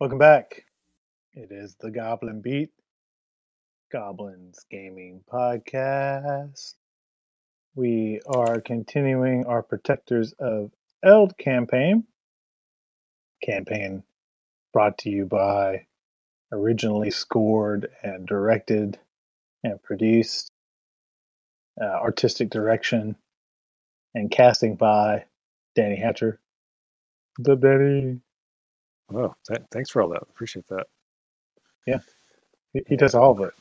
Welcome back. It is the Goblin Beat, Goblins Gaming Podcast. We are continuing our Protectors of Eld campaign. Campaign brought to you by, originally scored and directed and produced, uh, artistic direction and casting by Danny Hatcher. The Danny. Oh, th- thanks for all that. Appreciate that. He, he does all of it.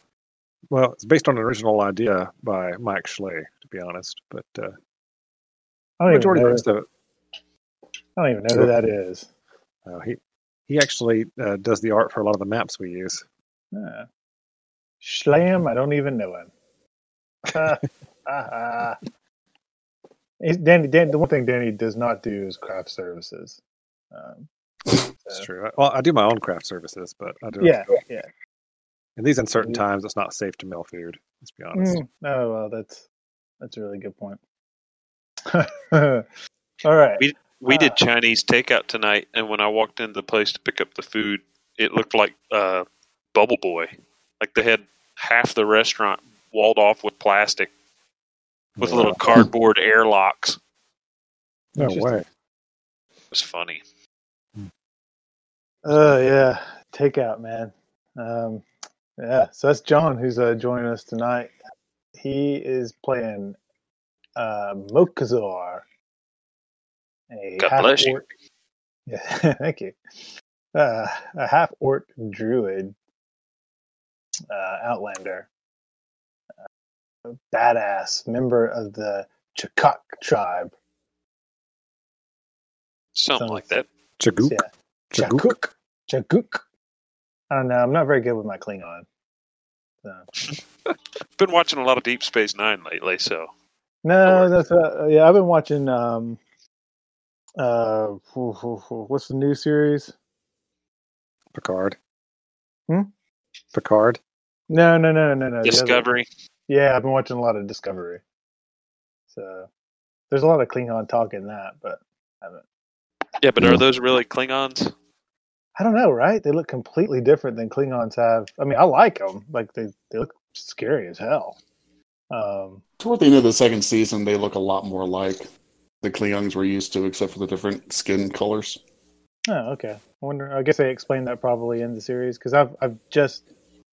Well, it's based on an original idea by Mike Schley, to be honest, but uh, I don't, even majority of know, the rest of it, I don't even know who that is. uh, he he actually uh, does the art for a lot of the maps we use. Ah. Schlam, I don't even know him. Ah. Danny, the one thing Danny does not do is craft services. Um, That's true. I- Well, I do my own craft services, but I do. Yeah, yeah. In these uncertain Yeah. times, it's not safe to mail food. Let's be honest. Mm, oh well, that's that's a really good point. All right. We- We Ah. did Chinese takeout tonight, and when I walked into the place to pick up the food, it looked like uh, Bubble Boy. Like they had half the restaurant walled off with plastic, with little cardboard airlocks. No way. It was funny. Oh yeah, takeout, man. Um, yeah, so that's John who's uh, joining us tonight. He is playing uh, Mokazar, a God half bless you. orc. Yeah, thank you. Uh, a half orc druid, uh, outlander, uh, badass member of the Chakak tribe. Something Sounds- like that. Chagook. Yeah, Chagook. Chakuk. Chakuk. I don't know. I'm not very good with my Klingon. So. I've been watching a lot of Deep Space Nine lately, so No, Or- that's uh, yeah. I've been watching. Um, uh, wh- wh- wh- what's the new series? Picard. Hmm? Picard. No, no, no, no, no. the other- Discovery. Yeah, I've been watching a lot of Discovery. So there's a lot of Klingon talk in that, but I haven't. Yeah, but are those really Klingons? I don't know, right? They look completely different than Klingons have. I mean, I like them. Like they, they look scary as hell. Um, Toward the end of the second season, they look a lot more like the Klingons we're used to, except for the different skin colors. Oh, okay. I wonder. I guess they explained that probably in the series because I've I've just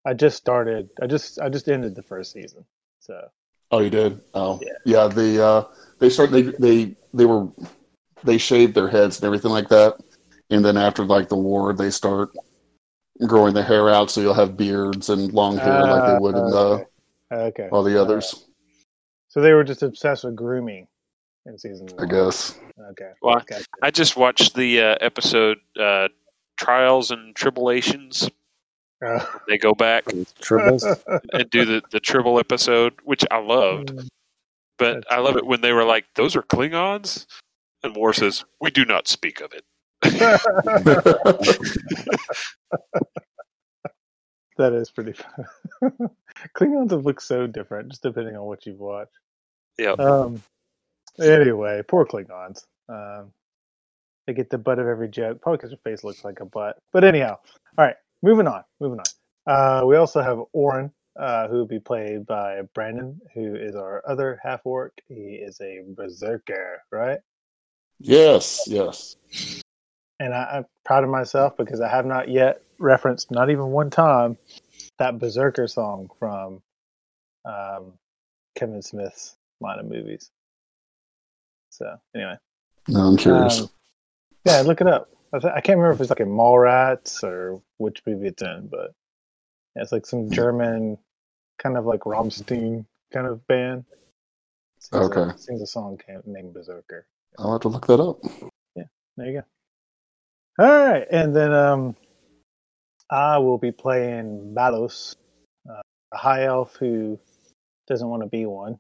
I just started. I just I just ended the first season. So Oh, you did? Oh, Yeah. yeah. They uh, they start they they they were they shaved their heads and everything like that, and then after like the war, they start growing the hair out, so you'll have beards and long hair like they would in Ah, the okay. okay. all the others. So they were just obsessed with grooming in season I guess. Okay. Well, Gotcha. I just watched the uh, episode uh, Trials and Tribble-ations. Oh. They go back Tribbles. and do the, the Tribble episode, which I loved. But That's I love it when they were like, "Those are Klingons," and Worf says, "We do not speak of it." that is pretty fun. Klingons have looked so different, just depending on what you've watched. Yeah, Um. Anyway, poor Klingons. Um, they get the butt of every joke, probably because their face looks like a butt. But anyhow, all right, moving on. Moving on. Uh, we also have Oren, uh, who will be played by Brandon, who is our other half orc. He is a berserker, right? yes, yes. And I, I'm proud of myself because I have not yet referenced, not even one time, that berserker song from um, Kevin Smith's line of movies. So anyway. No, I'm curious. Um, yeah, look it up. I, th- I can't remember if it's like in Mallrats or which movie it's in, but yeah, it's like some German kind of like Rammstein kind of band. Sings Okay. A, sings a song named Berserker. I'll have to look that up. Yeah, there you go. All right, and then um, I will be playing Balos, uh, a high elf who doesn't want to be one.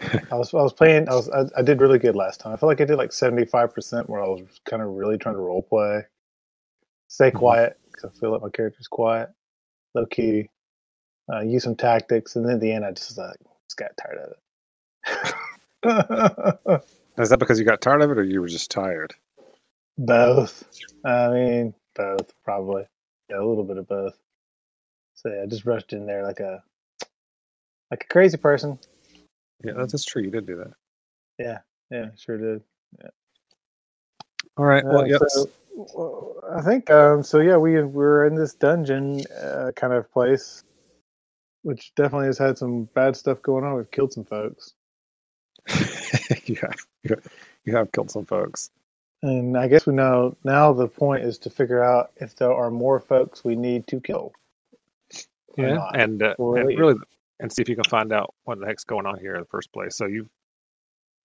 I was I was playing. I was I, I did really good last time. I feel like I did like seventy five percent where I was kind of really trying to role play, stay Mhm. quiet because I feel like my character's quiet, low key, uh, use some tactics, and then at the end I just like just got tired of it. Is that because you got tired of it, or you were just tired? Both. I mean, both probably. Yeah, a little bit of both. So yeah, I just rushed in there like a like a crazy person. Yeah, that's, that's true. You did do that. Yeah, yeah, sure did. Yeah. All right. Well, Uh, yep. so, well, I think um, so. Yeah, we we're in this dungeon uh, kind of place, which definitely has had some bad stuff going on. We've killed some folks, you have you have- you have killed some folks. And I guess we know now. The point is to figure out if there are more folks we need to kill. Yeah, and, uh, and really, and see if you can find out what the heck's going on here in the first place. So you've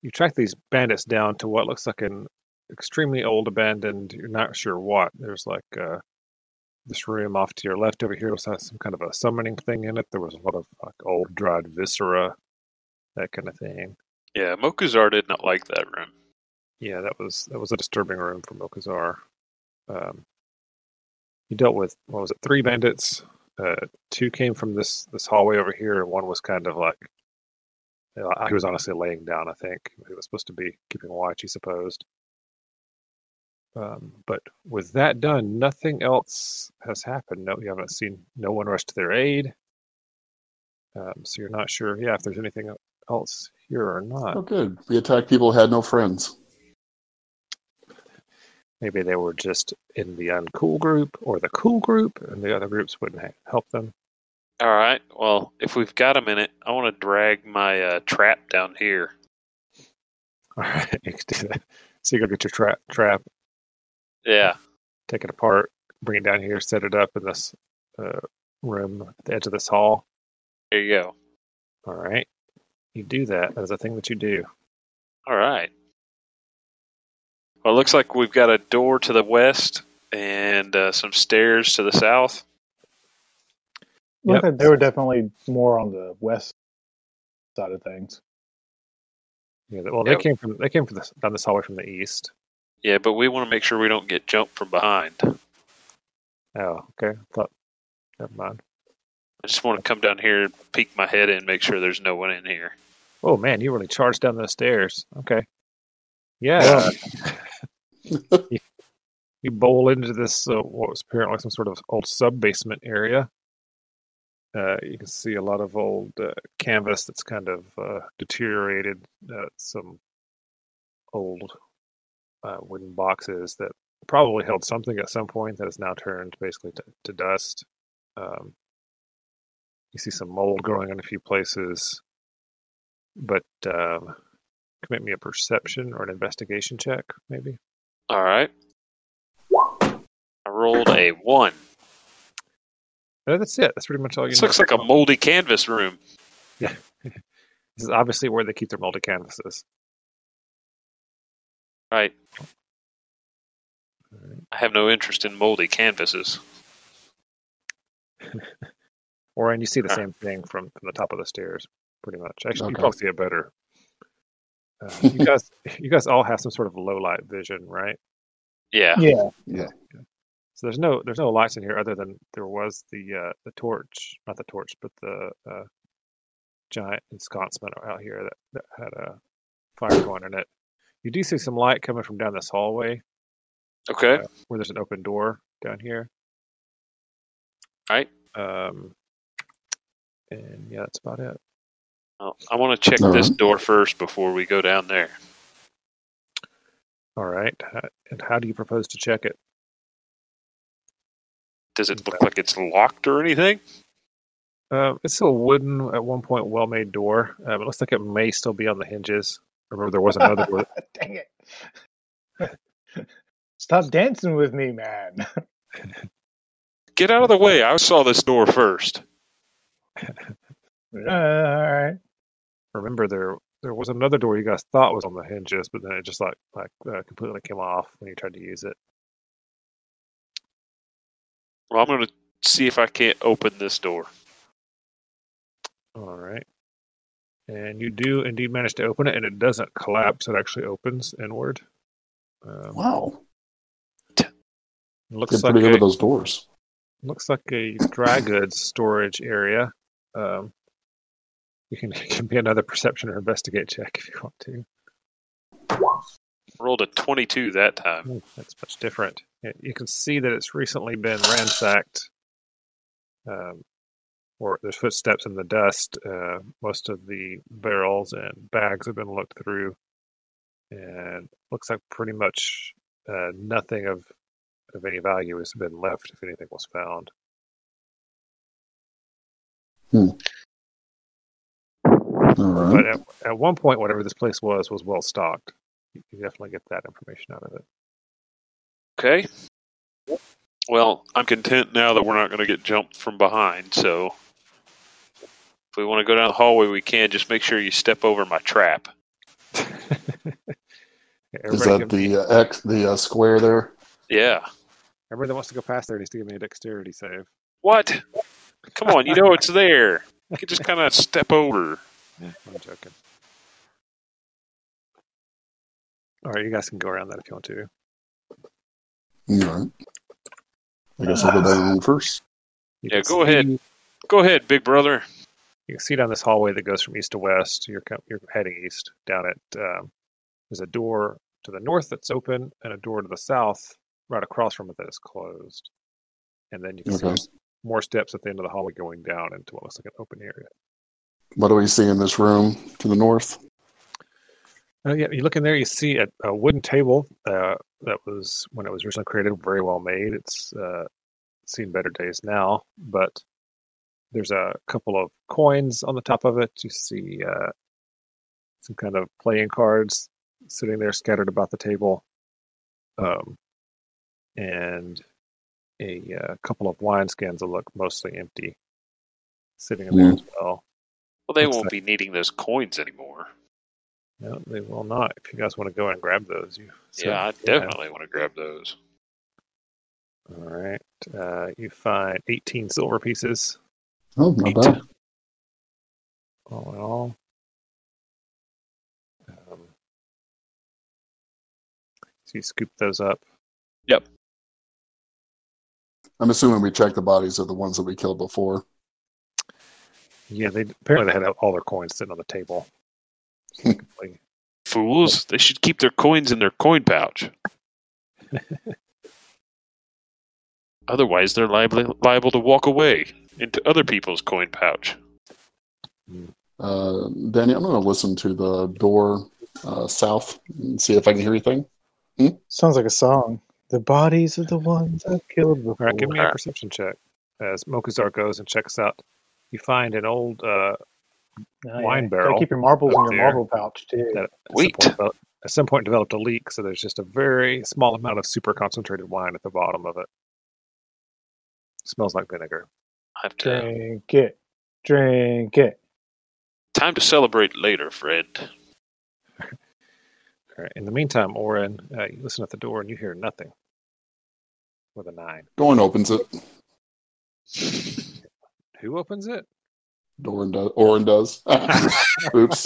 you track these bandits down to what looks like an extremely old abandoned. You're not sure what. There's like uh, this room off to your left over here was has some kind of a summoning thing in it. There was a lot of like old dried viscera, that kind of thing. Yeah, Mokuzar did not like that room. Yeah, that was that was a disturbing room for Mokuzar. Um, he dealt with what was it? Three bandits. Uh, two came from this this hallway over here, and one was kind of like uh, he was honestly laying down. I think he was supposed to be keeping watch. He supposed. Um, but with that done, nothing else has happened. No, you haven't seen no one rush to their aid. Um, so you're not sure, yeah, if there's anything else here or not. Oh, good. We attacked people had no friends. Maybe they were just in the uncool group or the cool group, and the other groups wouldn't ha- help them. All right. Well, if we've got a minute, I want to drag my uh, trap down here. All right, you can do that. So you go get your trap, trap, Yeah. take it apart, bring it down here, set it up in this uh, room at the edge of this hall. There you go. All right, you do that. That's a thing that you do. All right. Well, it looks like we've got a door to the west and uh, some stairs to the south. Look, Yep. they were definitely more on the west side of things. Yeah, well, Yep. they came from they came from this, down this hallway from the east. Yeah, but we want to make sure we don't get jumped from behind. Oh, okay. Thought, never mind. I just want to come down here and peek my head in and make sure there's no one in here. Oh man, you really charged down those stairs. Okay. Yeah. you, bowl into this uh, what was apparently some sort of old sub basement area. Uh, you can see a lot of old uh, canvas that's kind of uh, deteriorated. Uh, some old uh, wooden boxes that probably held something at some point that has now turned basically to, to dust. Um, you see some mold growing in a few places, but um, commit me a perception or an investigation check, maybe. All right. I rolled a one. Uh, that's it. That's pretty much all you This know. looks like a moldy canvas room. Yeah, this is obviously where they keep their moldy canvases. Right. I have no interest in moldy canvases. Or and you see the Ah. same thing from, from the top of the stairs, pretty much. Actually, you Okay. probably see it better. Uh, you guys, you guys all have some sort of low light vision, right? Yeah. Yeah, Yeah. So there's no there's no lights in here other than there was the uh, the torch, not the torch, but the uh, giant ensconcement out here that, that had a fire going in it. You do see some light coming from down this hallway Okay. where there's an open door down here. Right. Um, and yeah, that's about it. Well, I want to check All this right. door first before we go down there. All right. And how do you propose to check it? Does it look like it's locked or anything? Uh, it's a wooden, at one point, well-made door. Um, it looks like it may still be on the hinges. Remember, there was another door. Dang it. Stop dancing with me, man. Get out of the way. I saw this door first. Uh, all right. Remember, there there was another door you guys thought was on the hinges, but then it just like like uh, completely came off when you tried to use it. Well, I'm going to see if I can't open this door. All right. And you do indeed manage to open it, and it doesn't collapse. It actually opens inward. Um, Wow. it looks Did like a, those doors. looks like a dry goods storage area. Um, you can give me another perception or investigate check if you want to. Rolled a 22 that time. Hmm, That's much different. Y- You can see that it's recently been ransacked. Um, or there's footsteps in the dust. Uh, most of the barrels and bags have been looked through, and looks like pretty much uh, nothing of of any value has been left. If anything was found, All right. but at, at one point, whatever this place was was well stocked. You can definitely get that information out of it. Okay. Well, I'm content now that we're not going to get jumped from behind. So, if we want to go down the hallway, we can. Just make sure you step over my trap. Is that the uh, X, the uh, square there? Yeah. everybody that wants to go past there needs to give me a dexterity save. What? Come on, you know it's there. You can just kind of step over. I'm joking. All right, you guys can go around that if you want to. All right. I guess I'll go down first. You Yeah, can go ahead. Go ahead, big brother. You can see down this hallway that goes from east to west. You're you're heading east. Down it, um, there's a door to the north that's open, and a door to the south right across from it that is closed. And then you can Okay. see more steps at the end of the hallway going down into what looks like an open area. What do we see in this room to the north? Uh, yeah, you look in there, you see a, a wooden table uh, that was, when it was originally created, very well made. It's uh, seen better days now, but there's a couple of coins on the top of it. You see uh, some kind of playing cards sitting there scattered about the table, um, and a uh, couple of wine skins that look mostly empty sitting in there as well. Well, they Looks won't like- be needing those coins anymore. No, they will not. If you guys want to go and grab those, you Yeah, I certainly can. definitely want to grab those. All right. Uh, you find 18 silver pieces Oh, not Eight. bad. all in all. Um, so you scoop those up. Yep. I'm assuming we checked the bodies of the ones that we killed before. Yeah, they apparently they had all their coins sitting on the table. So completely- Fools! They should keep their coins in their coin pouch. Otherwise, they're liable liable to walk away into other people's coin pouch. Uh, Danny, I'm going to listen to the door uh, south and see if I can hear anything. Sounds like a song. The bodies of the ones I've killed before. all right, give me a perception check. As Mokuzar goes and checks out, you find an old uh, Oh, wine yeah. barrel Gotta keep your marbles in your there. marble pouch too. that at some, point developed, at some point developed a leak, so there's just a very small amount of super concentrated wine at the bottom of it. smells like vinegar. I have to. Drink it, drink it. Time to celebrate later, Fred. All right. In the meantime, Oren, uh, you listen at the door and you hear nothing. With a nine. Doran opens it. Who opens it? Doran does. Orin does. Oops.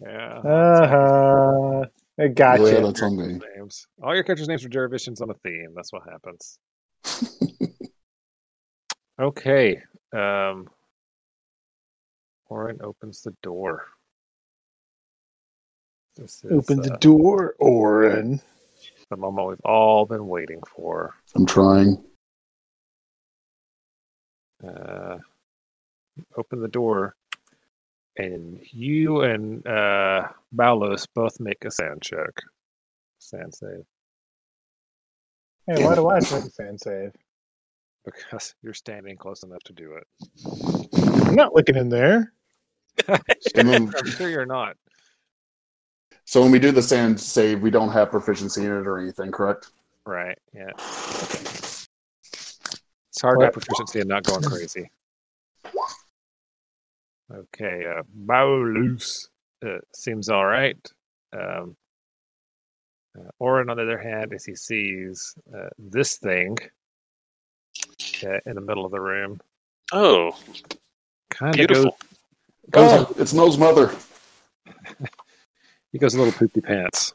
Yeah. Uh huh. I got yeah, you. that's on me. Names. All your characters' names are derivations on a theme. That's what happens. Okay. Um, Oren opens the door. This is Open the uh, door, Oren. the moment we've all been waiting for. I'm trying. Uh, open the door, and you and uh, Balos both make a sand check. Sand save. Hey, why do I take a sand save? Because you're standing close enough to do it. I'm not looking in there. I'm sure you're not. so when we do the sand save, we don't have proficiency in it or anything, correct? Right. Yeah. It's hard to have proficiency and not going crazy. Okay. Uh, Baulus uh, seems all right. Um, uh, Orin, on the other hand, as he sees uh, this thing uh, in the middle of the room, Oh, kind of goes, beautiful. goes Oh, it's No's mother. he goes a little poopy pants.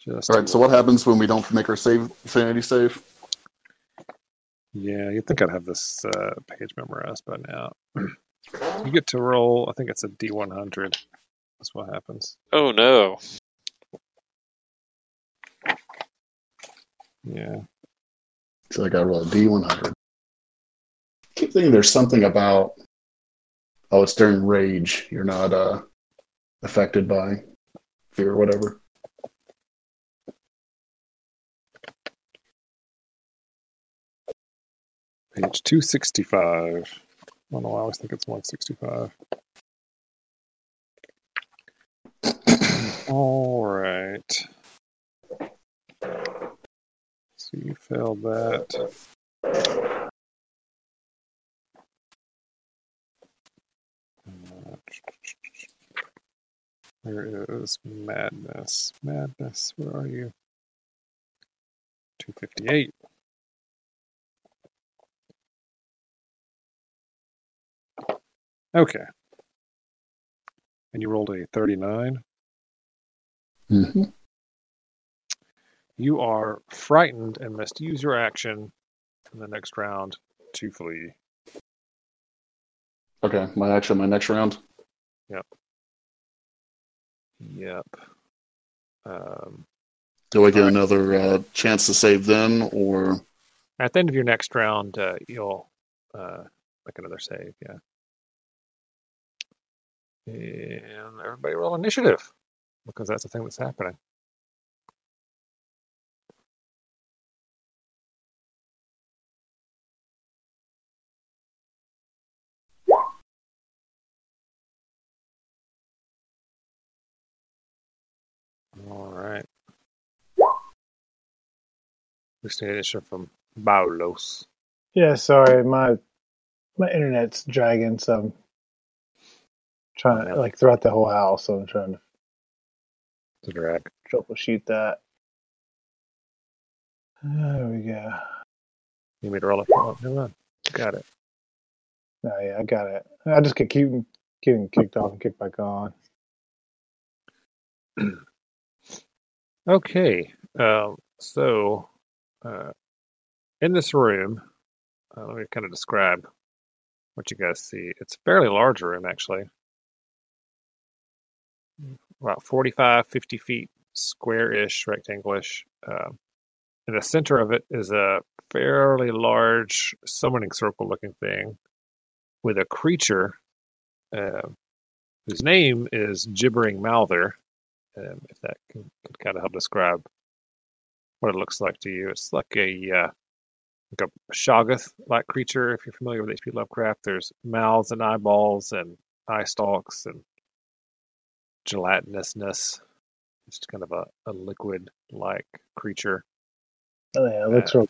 Just All right. So what happens when we don't make our save sanity save? Yeah, you'd think I'd have this uh, page memorized by now. you get to roll, I think it's a D100. That's what happens. Oh no. Yeah. So I got to roll a D100. keep thinking there's something about, oh, it's during rage. You're not uh, affected by fear or whatever. Page 265. I don't know I always think it's 165. All right. So you failed that. There is madness? Madness, where are you? 258. Okay. And you rolled a 39. Mm-hmm. You are frightened and must use your action in the next round to flee. Okay, my action, my next round. Yep. Yep. Um, Do I get Alright. another uh, chance to save them, or at the end of your next round, uh, you'll uh, make another save. Yeah. And everybody roll initiative because that's the thing that's happening. All right. We need initiative from Baulos. Yeah, sorry, my my internet's dragging, so I'm trying to like throughout the whole house. So I'm trying to drag. troubleshoot that. There we go. You need to roll it. Oh, never on, Got it. Oh yeah, I got it. I just keep getting kicked off and kicked back on. Okay. Um, so, uh, in this room, uh, let me kind of describe what you guys see. It's a fairly large room, actually. About 45, 50 feet square-ish, rectangle-ish. Um, in the center of it is a fairly large summoning circle-looking thing with a creature uh, whose name is Gibbering Mouther um, if that can, can kind of help describe what it looks like to you. It's like a uh, like a Shoggoth like creature. If you're familiar with H.P. Lovecraft, there's mouths and eyeballs and eye stalks and gelatinousness. It's kind of a, a liquid like creature. Oh yeah, it looks Uh, real.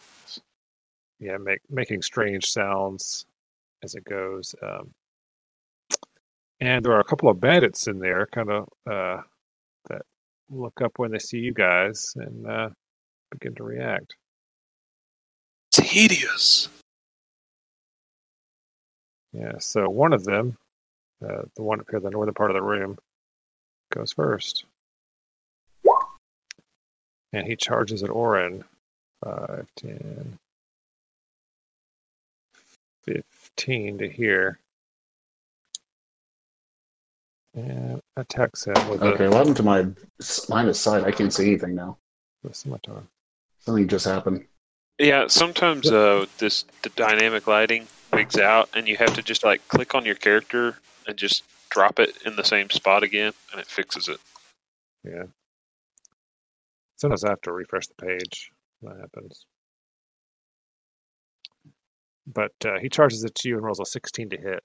Yeah, make, making strange sounds as it goes. Um, and there are a couple of bandits in there, kind of uh, that look up when they see you guys and uh, begin to react. It's hideous. Yeah, so one of them, uh, the one up here in the northern part of the room, goes first. And he charges at Orin. 5, 10, 15 to here. And attacks him with okay? a, What happened to my line of sight? I can't see anything now. with a scimitar. Something just happened. Yeah, sometimes uh, this the dynamic lighting wigs out, and you have to just like click on your character and just drop it in the same spot again, and it fixes it. Yeah. Sometimes I have to refresh the page. That happens. But uh, he charges it to you and rolls a 16 to hit.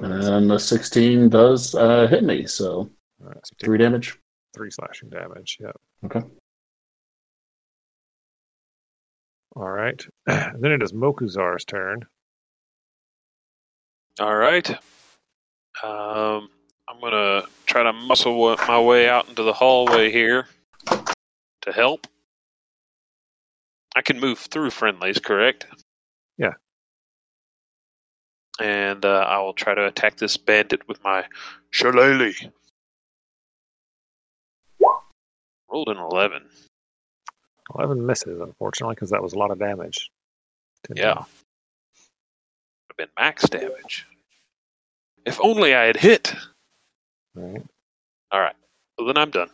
And the 16 does uh, hit me, so All right, so three damage. three slashing damage. Yep. Okay. All right. then it is Mokuzar's turn. All right. Um, I'm gonna try to muscle my way out into the hallway here to help. I can move through friendlies, correct? Yeah. And uh, I will try to attack this bandit with my shillelagh. Rolled an eleven. 11 misses, unfortunately, because that was a lot of damage. Yeah. Would have been max damage. If only I had hit. All right. All right. Well, then I'm done.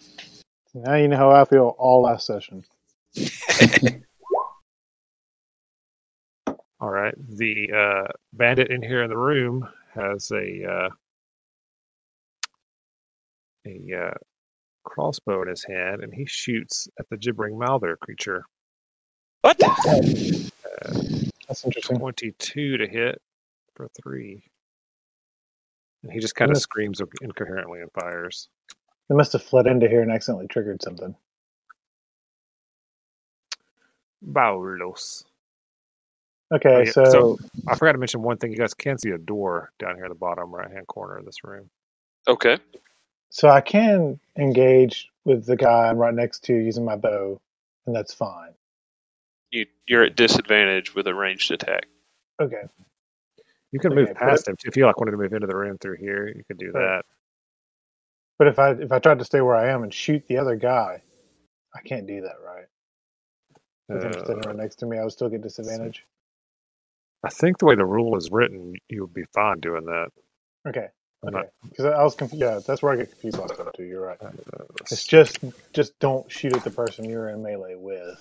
Now you know how I feel all last session. All right. The uh, bandit in here in the room has a uh, a uh, crossbow in his hand, and he shoots at the gibbering mouther creature. What? Uh, That's interesting. Twenty-two to hit for three, and he just kind of Goodness. screams incoherently and fires. They must have fled into here and accidentally triggered something. Baulos. Okay, Oh, yeah, so, so- I forgot to mention one thing. You guys can see a door down here in the bottom right-hand corner of this room. Okay. so I can engage with the guy I'm right next to using my bow, and that's fine. You you're at disadvantage with a ranged attack. Okay. You can move past him if you like wanted to move into the room through here. You could do that. But if I if I tried to stay where I am and shoot the other guy, I can't do that, right? Standing Uh, right next to me, I would still get disadvantage. I think the way the rule is written, you would be fine doing that. Okay. Okay. Because I was confused. Yeah, that's where I get confused last time too. You're right. uh, It's just just don't shoot at the person you're in melee with.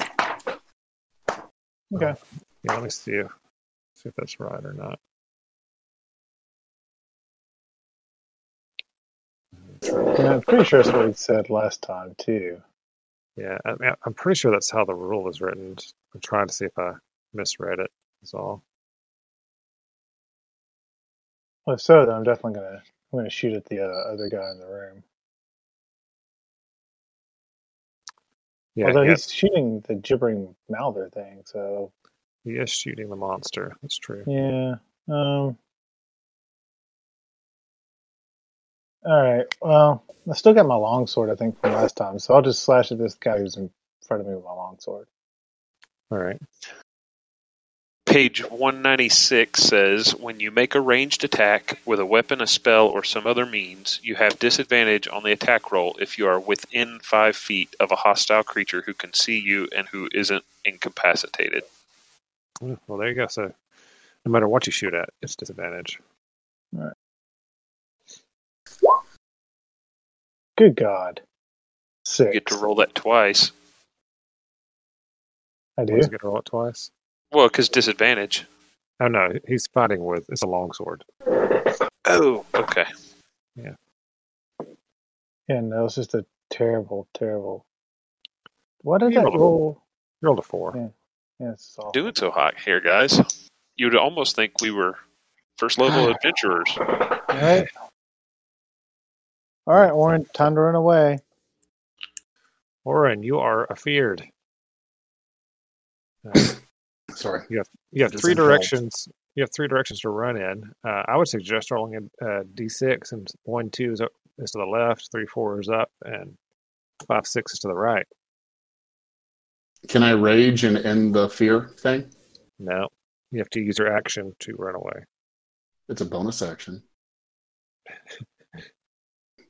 Okay. yeah, let me see if see if that's right or not. Yeah, I'm pretty sure that's what he said last time too. Yeah, I mean, I'm pretty sure that's how the rule is written. I'm trying to see if I misread it. That's all. Well, if so, then I'm definitely gonna I'm gonna shoot at the uh, other guy in the room. Yeah, Although yeah, he's shooting the gibbering mouther thing, so he is shooting the monster. That's true. yeah. Um. All right. Well, I still got my longsword, I think, from last time, so I'll just slash at this guy who's in front of me with my longsword. All right. Page 196 says when you make a ranged attack with a weapon, a spell, or some other means, you have disadvantage on the attack roll if you are within five feet of a hostile creature who can see you and who isn't incapacitated. Well, there you go. So, no matter what you shoot at, it's disadvantage. Good God. You get to roll that twice. I do. Once you get to roll it twice. Well, because disadvantage. Oh no, he's fighting with it's a longsword. Oh, okay. Yeah, no, it's just a terrible, terrible. What did You that rolled roll? You rolled a four. Yeah. Yeah, it's awful. Doing so hot here, guys. You'd almost think we were first level adventurers. All right. All right, Warren, time to run away. Oren, you are afeared. Uh, Sorry. you have you have three involved. directions. You have three directions to run in. Uh, I would suggest rolling a, a d6, and one two is, up, is to the left, three four is up, and five six is to the right. Can I rage and end the fear thing? No, you have to use your action to run away. It's a bonus action.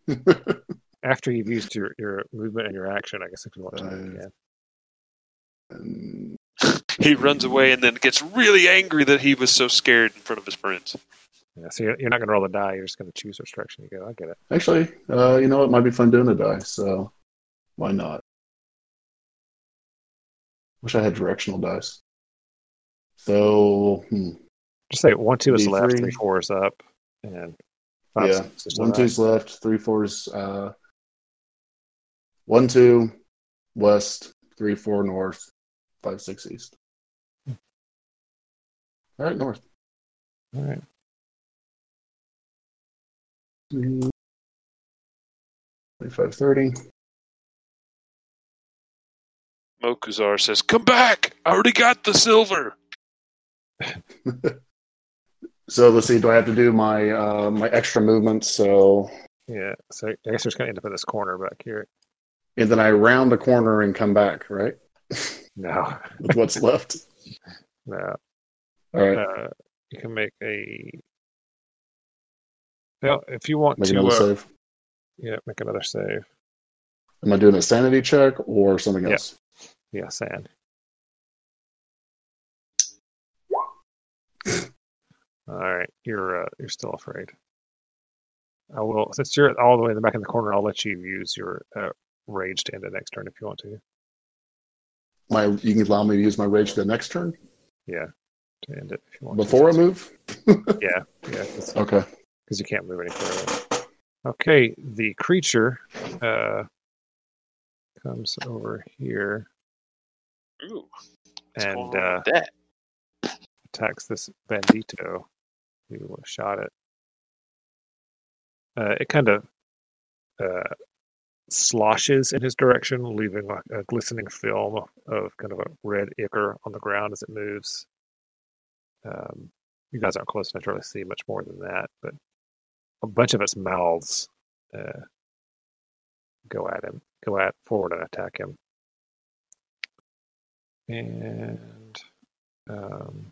After you've used your, your movement and your action, I guess if you want to, you Uh, can. And He runs away and then gets really angry that he was so scared in front of his friends. Yeah, so you're, you're not going to roll the die. You're just going to choose which direction you go. I get it. actually, uh, you know it Might be fun doing a die, so why not? Wish I had directional dice. So, hmm, Just say one two is left, D3. three four is up, and five yeah, six one two's left, three fours. Uh, one two west, three four north, five six east. All right, north. All right. Twenty-five thirty. Mokuzar says, Come back! I already got the silver. So let's see. Do I have to do my uh, my extra movements? So Yeah. So I guess you're just going to end up in this corner back here. and then I round the corner and come back, right? No, With what's left. no. All right. Uh, you can make a. Well, if you want Make to, another uh, save. yeah, make another save. Am I doing a sanity check or something Yeah. else? Yeah, sand. All right, you're uh, you're still afraid. I will. Since you're all the way in the back in the corner, I'll let you use your uh, rage to end the next turn if you want to. My, you can allow me to use my rage the next turn Yeah, to end it if you want. before I move. Yeah, yeah, Okay. because you can't move any further. Okay, the creature uh, comes over here Ooh, and uh, that? attacks this bandito who shot it. Uh, it kind of uh, sloshes in his direction, leaving like a glistening film of kind of a red ichor on the ground as it moves. Um, you guys aren't close enough to really see much more than that, but a bunch of its mouths uh, go at him, go at forward and attack him. And um,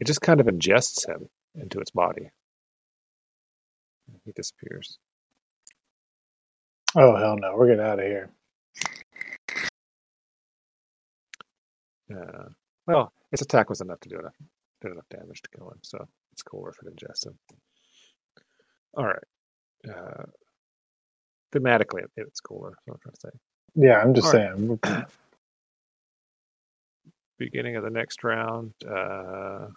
it just kind of ingests him into its body. He disappears. Oh hell no, we're getting out of here. Uh, well, its attack was enough to do enough, did enough damage to kill him, so it's cooler if it ingests him. All right. Uh, thematically, it's cooler. That's what I'm trying to say. Yeah, I'm just All right. saying. we're- Beginning of the next round. Uh,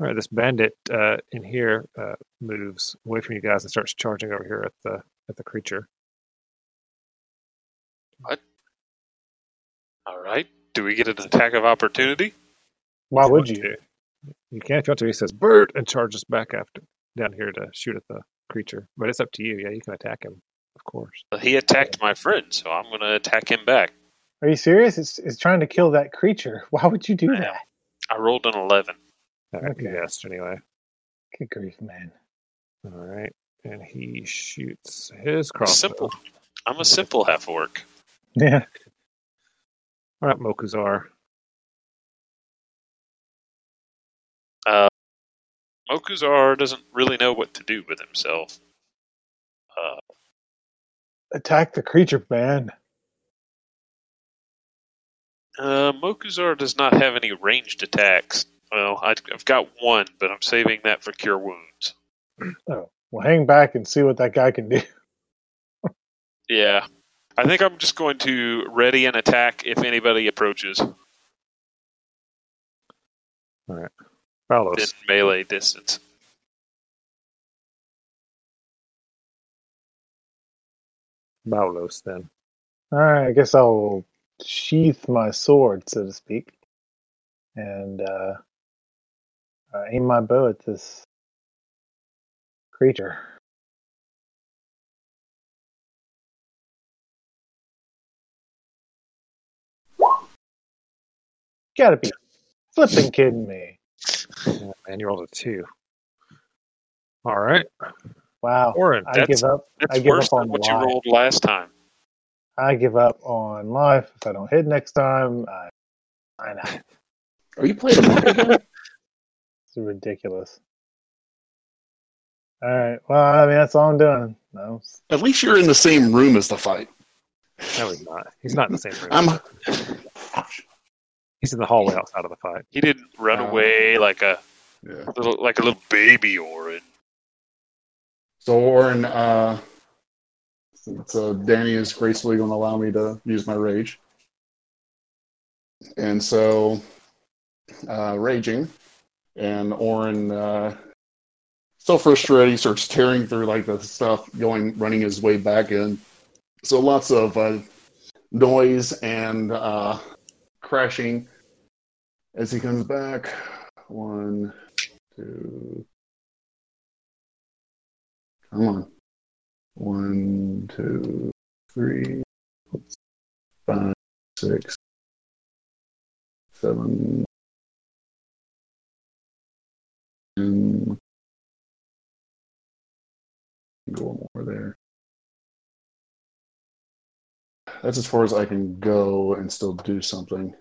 all right, this bandit uh, in here uh, moves away from you guys and starts charging over here at the at the creature. What? All right. Do we get an attack of opportunity? Why would want you? to. You can if you want to. He says "bird" and charges back after down here to shoot at the creature. But it's up to you. Yeah, you can attack him, of course. He attacked my friend, so I'm going to attack him back. Are you serious? It's, it's trying to kill that creature. Why would you do I am. that? I rolled an 11. Uh, Okay. Yes, anyway. Good grief, man. All right, and he shoots his crossbow. Simple. I'm a simple half orc. Yeah. All right, Mokuzar. Mokuzar doesn't really know what to do with himself. Uh, Attack the creature, man. uh, Mokuzar does not have any ranged attacks. Well, I- I've got one, but I'm saving that for cure wounds. Oh, well, hang back and see what that guy can do. Yeah. I think I'm just going to ready an attack if anybody approaches All right, in Valos. melee distance. Valos, then. All right, I guess I'll sheath my sword, so to speak, and uh, uh, aim my bow at this creature. Gotta be flipping kidding me. Yeah, man, you rolled a two. All right, Wow. Orin. I give up. That's I give worse up on than what you life. rolled last time. I give up on life. If I don't hit next time, I, I know. Are you playing a monk again? It's ridiculous. All right. Well, I mean, that's all I'm doing. No, At least you're in the same room as the fight. No, he's not. He's not in the same room. I'm. He's in the hallway outside of the fight. He didn't run Oh. away like a Yeah. little like a little baby Orin. So, Orin, uh, since uh, Danny is gracefully going to allow me to use my rage. And so, uh, raging, and Orin, uh, so frustrated, he starts tearing through like the stuff, going, running his way back in. So, lots of uh, noise and uh, crashing as he comes back. One, two, Come on. One, two, three, five, six, seven, go one more there. That's as far as I can go and still do something.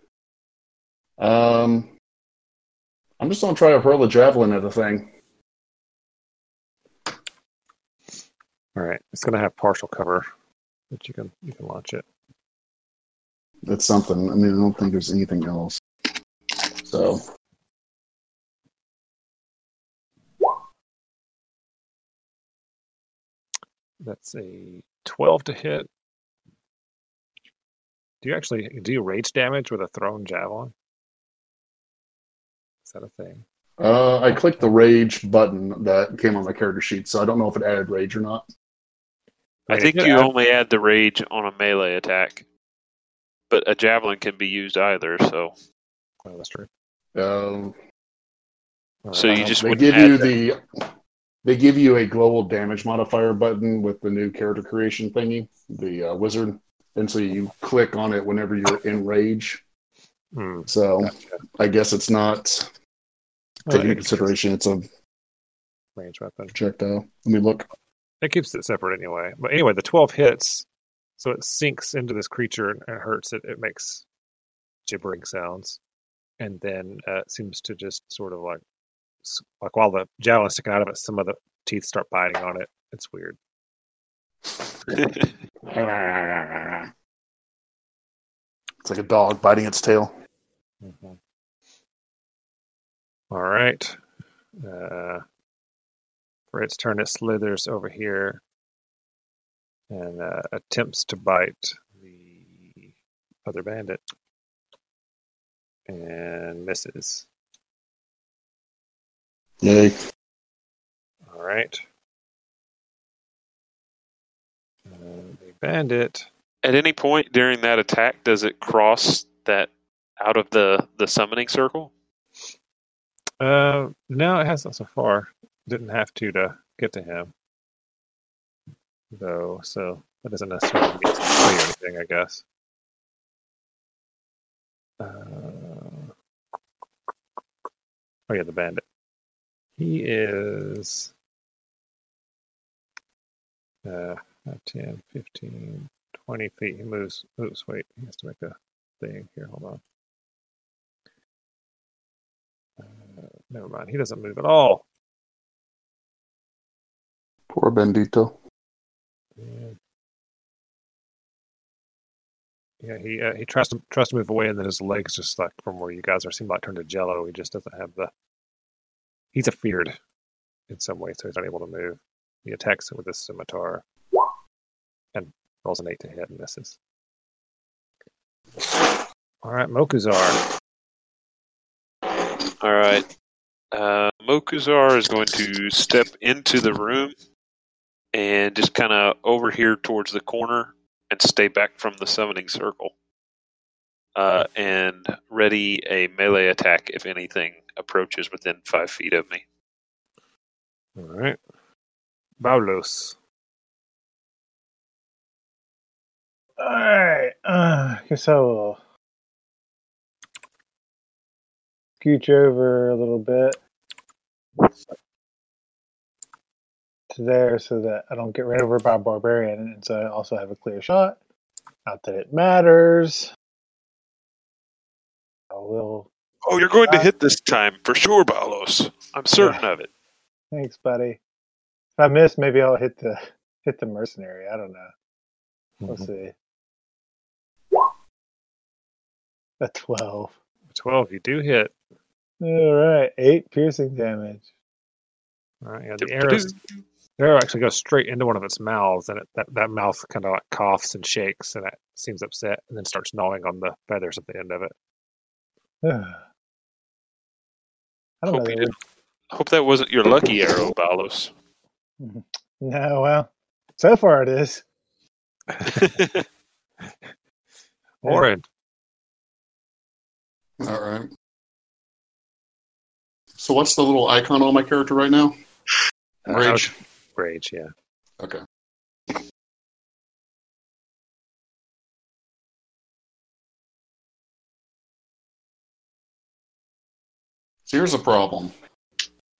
Um, I'm just gonna try to hurl a javelin at the thing. All right, it's going to have partial cover, but you can you can launch it. That's something. I mean, I don't think there's anything else. So That's a 12 to hit. Do you actually do rage damage with a thrown javelin? Is that a thing? Uh, I clicked the rage button that came on my character sheet, so I don't know if it added rage or not. I think you add- only add the rage on a melee attack, but a javelin can be used either. So, Oh, that's true. Um, So you just they give add you that. the they give you a global damage modifier button with the new character creation thingy, the uh, wizard, and so you click on it whenever you're in rage. Hmm, So gotcha. I guess it's not taking it into consideration it's a range weapon. projectile. Let me look. It keeps it separate anyway. But anyway, the 12 hits, so it sinks into this creature and, hurts it. It makes gibbering sounds. And then uh, it seems to just sort of like, like while the gel is sticking out of it, some of the teeth start biting on it. It's weird. It's like a dog biting its tail. Mhm. All right. Uh, for its turn, it slithers over here and uh, attempts to bite the other bandit and misses. Yay. All right. Uh, the bandit. At any point during that attack, does it cross that out of the the summoning circle? Uh, no, it hasn't so far. Didn't have to to get to him, though. So that doesn't necessarily mean it's play or anything, I guess. Uh, oh yeah, the bandit. He is uh 10, 15, 20 feet. He moves. Oops, wait. He has to make a thing here. Hold on. Uh, never mind. He doesn't move at all. Poor Bendito. Yeah. Yeah, he uh, he tries to tries to move away, and then his legs just like from where you guys are seem like turned to jello. He just doesn't have the. He's afeared in some way, so he's not able to move. He attacks it with his scimitar, and rolls an eight to hit and misses. All right, Mokuzar. All right. Uh, Mokuzar is going to step into the room and just kind of over here towards the corner and stay back from the summoning circle. Uh, and ready a melee attack if anything approaches within five feet of me. All right, Balos. All right. Uh, guess I will scooch over a little bit to there so that I don't get ran over by a barbarian, and so I also have a clear shot. Not that it matters. I will. Oh, you're going to Uh, hit this time for sure, Balos. I'm certain of it. Thanks, buddy. If I miss, maybe I'll hit the hit the mercenary. I don't know. We'll Mhm. see. A twelve. Twelve. You do hit. All right, eight piercing damage. All right, yeah, the arrow. The arrow actually goes straight into one of its mouths, and it, that that mouth kind of like coughs and shakes, and it seems upset, and then starts gnawing on the feathers at the end of it. I don't know. Hope, that you hope that wasn't your lucky arrow, Balos. No, well, so far it is. Orin. All right. So what's the little icon on my character right now? Uh, Rage. Rage, yeah. Okay. Here's the problem.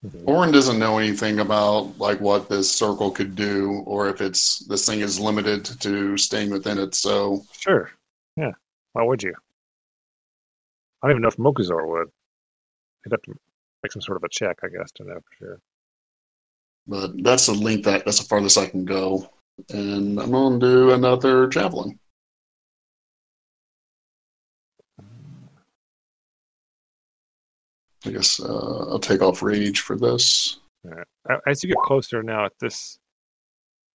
Mhm. Orin doesn't know anything about like what this circle could do, or if it's this thing is limited to staying within it. So Sure. Yeah. Why would you? I don't even know if Mokuzar would. He'd have to make some sort of a check, I guess, to know for sure. But that's the length that that's the farthest I can go. And I'm gonna do another javelin. I guess uh, I'll take off rage for this. As you get closer now at this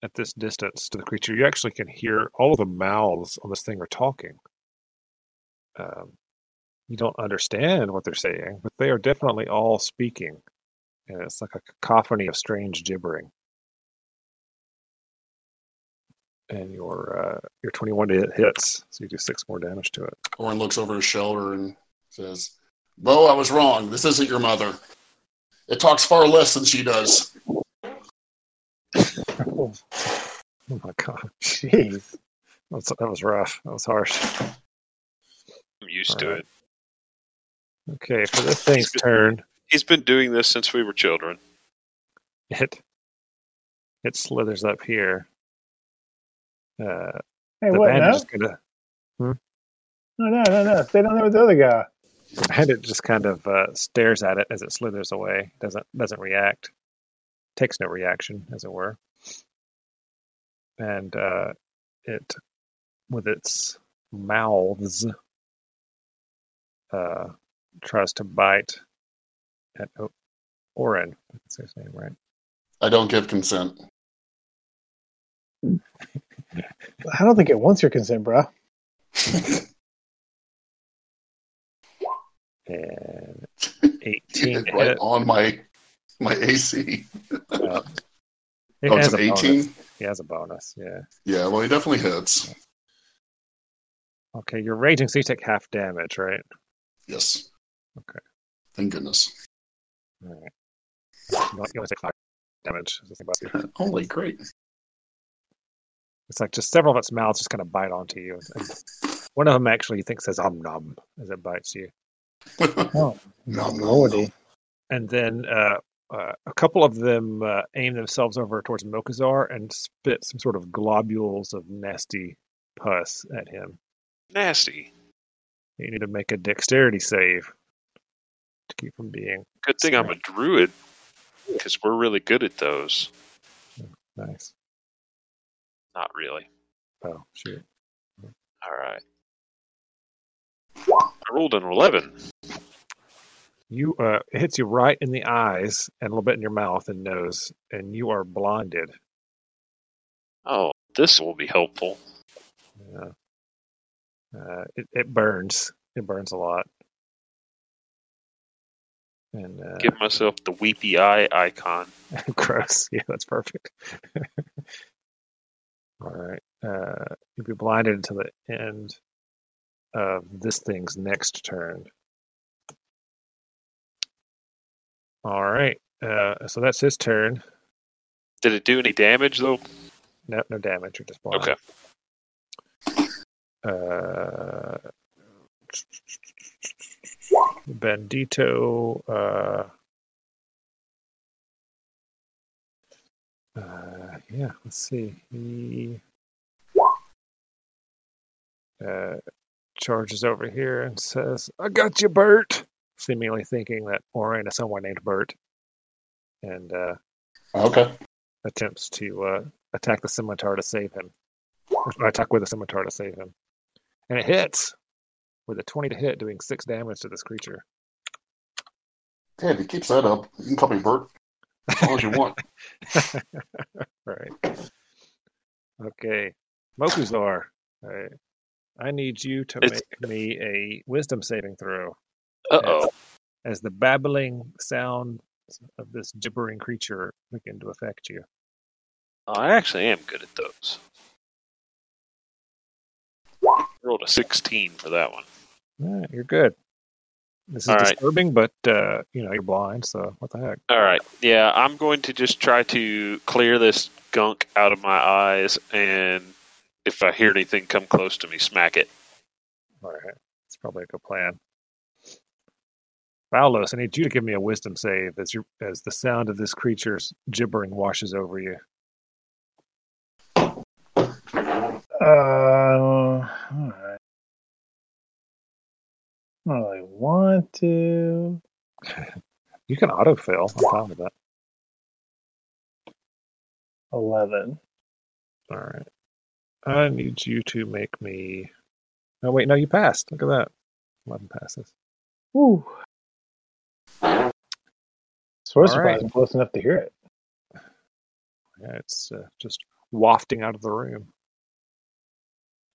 at this distance to the creature, you actually can hear all of the mouths on this thing are talking. Um, you don't understand what they're saying, but they are definitely all speaking. And it's like a cacophony of strange gibbering. And your uh, your 21 hit hits, so you do six more damage to it. Orin looks over his shoulder and says, Bo, I was wrong. This isn't your mother. It talks far less than she does. Oh my god, Jeez. That's, that was rough. That was harsh. I'm used to Alright. it. Okay, for this thing's turn, He's been doing this since we were children. it it slithers up here. Uh, Hey, the what now? bandage gonna No, no, no, no. Stay down there with the other guy. and it just kind of uh, stares at it as it slithers away. Doesn't doesn't react. Takes no reaction, as it were. And uh, it, with its mouths, uh, tries to bite at oh, Orin. That's his name, right? I don't give consent. I don't think it wants your consent, bro. And eighteen. right on my my AC. Uh, it Oh, it's an a bonus. 18? He has a bonus. Yeah. Yeah, well, he definitely hits. Okay, you're raging, so you take half damage, right? Yes. Okay. Thank goodness. All right. You only- you only take five damage. is about it. Holy great. It's like just several of its mouths just kind of bite onto you. And one of them actually, you think, says "om nom" as it bites you. Oh, No, no, lordy. And then uh, uh, a couple of them uh, aim themselves over towards Mokuzar and spit some sort of globules of nasty pus at him. Nasty. You need to make a dexterity save to keep from being Good thing I'm a druid because we're really good at those. nice. Not really. Oh, shoot. All right. I rolled an 11. You uh, it hits you right in the eyes and a little bit in your mouth and nose, and you are blinded. Oh, this will be helpful. Yeah. Uh, it, it burns. It burns a lot. And uh, Give myself the weepy eye icon. gross. Yeah, that's perfect. All right. Uh, you'll be blinded until the end of this thing's next turn. All right. Uh, so that's his turn. Did it do any damage though? No, no damage. at this point. Okay. Uh, Bandito. Uh, uh, yeah, let's see. He uh, charges over here and says, I got you, Bert. Seemingly thinking that Orin is someone named Bert. And uh, Okay. attempts to uh, attack the scimitar to save him. Or attack with a scimitar to save him. And it hits with a 20 to hit, doing 6 damage to this creature. If he keeps that up, you can call me Bert as long as you want. right. Okay. Mokuzar, I, I need you to It's- make me a wisdom saving throw. Uh oh. As the babbling sound of this gibbering creature begin to affect you. I actually am good at those. I rolled a 16 for that one. Yeah, you're good. This is All right. disturbing, but uh, you know you're blind, so what the heck? All right. Yeah, I'm going to just try to clear this gunk out of my eyes, and if I hear anything come close to me, smack it. All right, it's probably a good plan. Balos, I need you to give me a wisdom save as you as the sound of this creature's gibbering washes over you. Uh, all right. I want to. You can autofill. I'm fine with that. 11. All right. I need you to make me. Oh wait, no, you passed. Look at that. Eleven passes. Woo. So I was surprised I'm close enough to hear it. Yeah, it's uh, just wafting out of the room.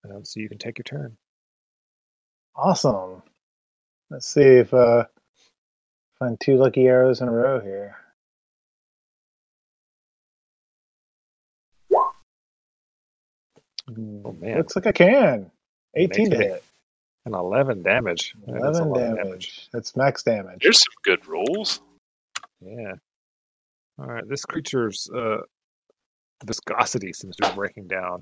Um, so you can take your turn. Awesome. Let's see if uh find two lucky arrows in a row here. Oh, man. Looks like I can. 18 to hit. And 11 damage. That's 11 lot of damage. That's max damage. There's some good rolls. Yeah. All right. This creature's uh, viscosity seems to be breaking down.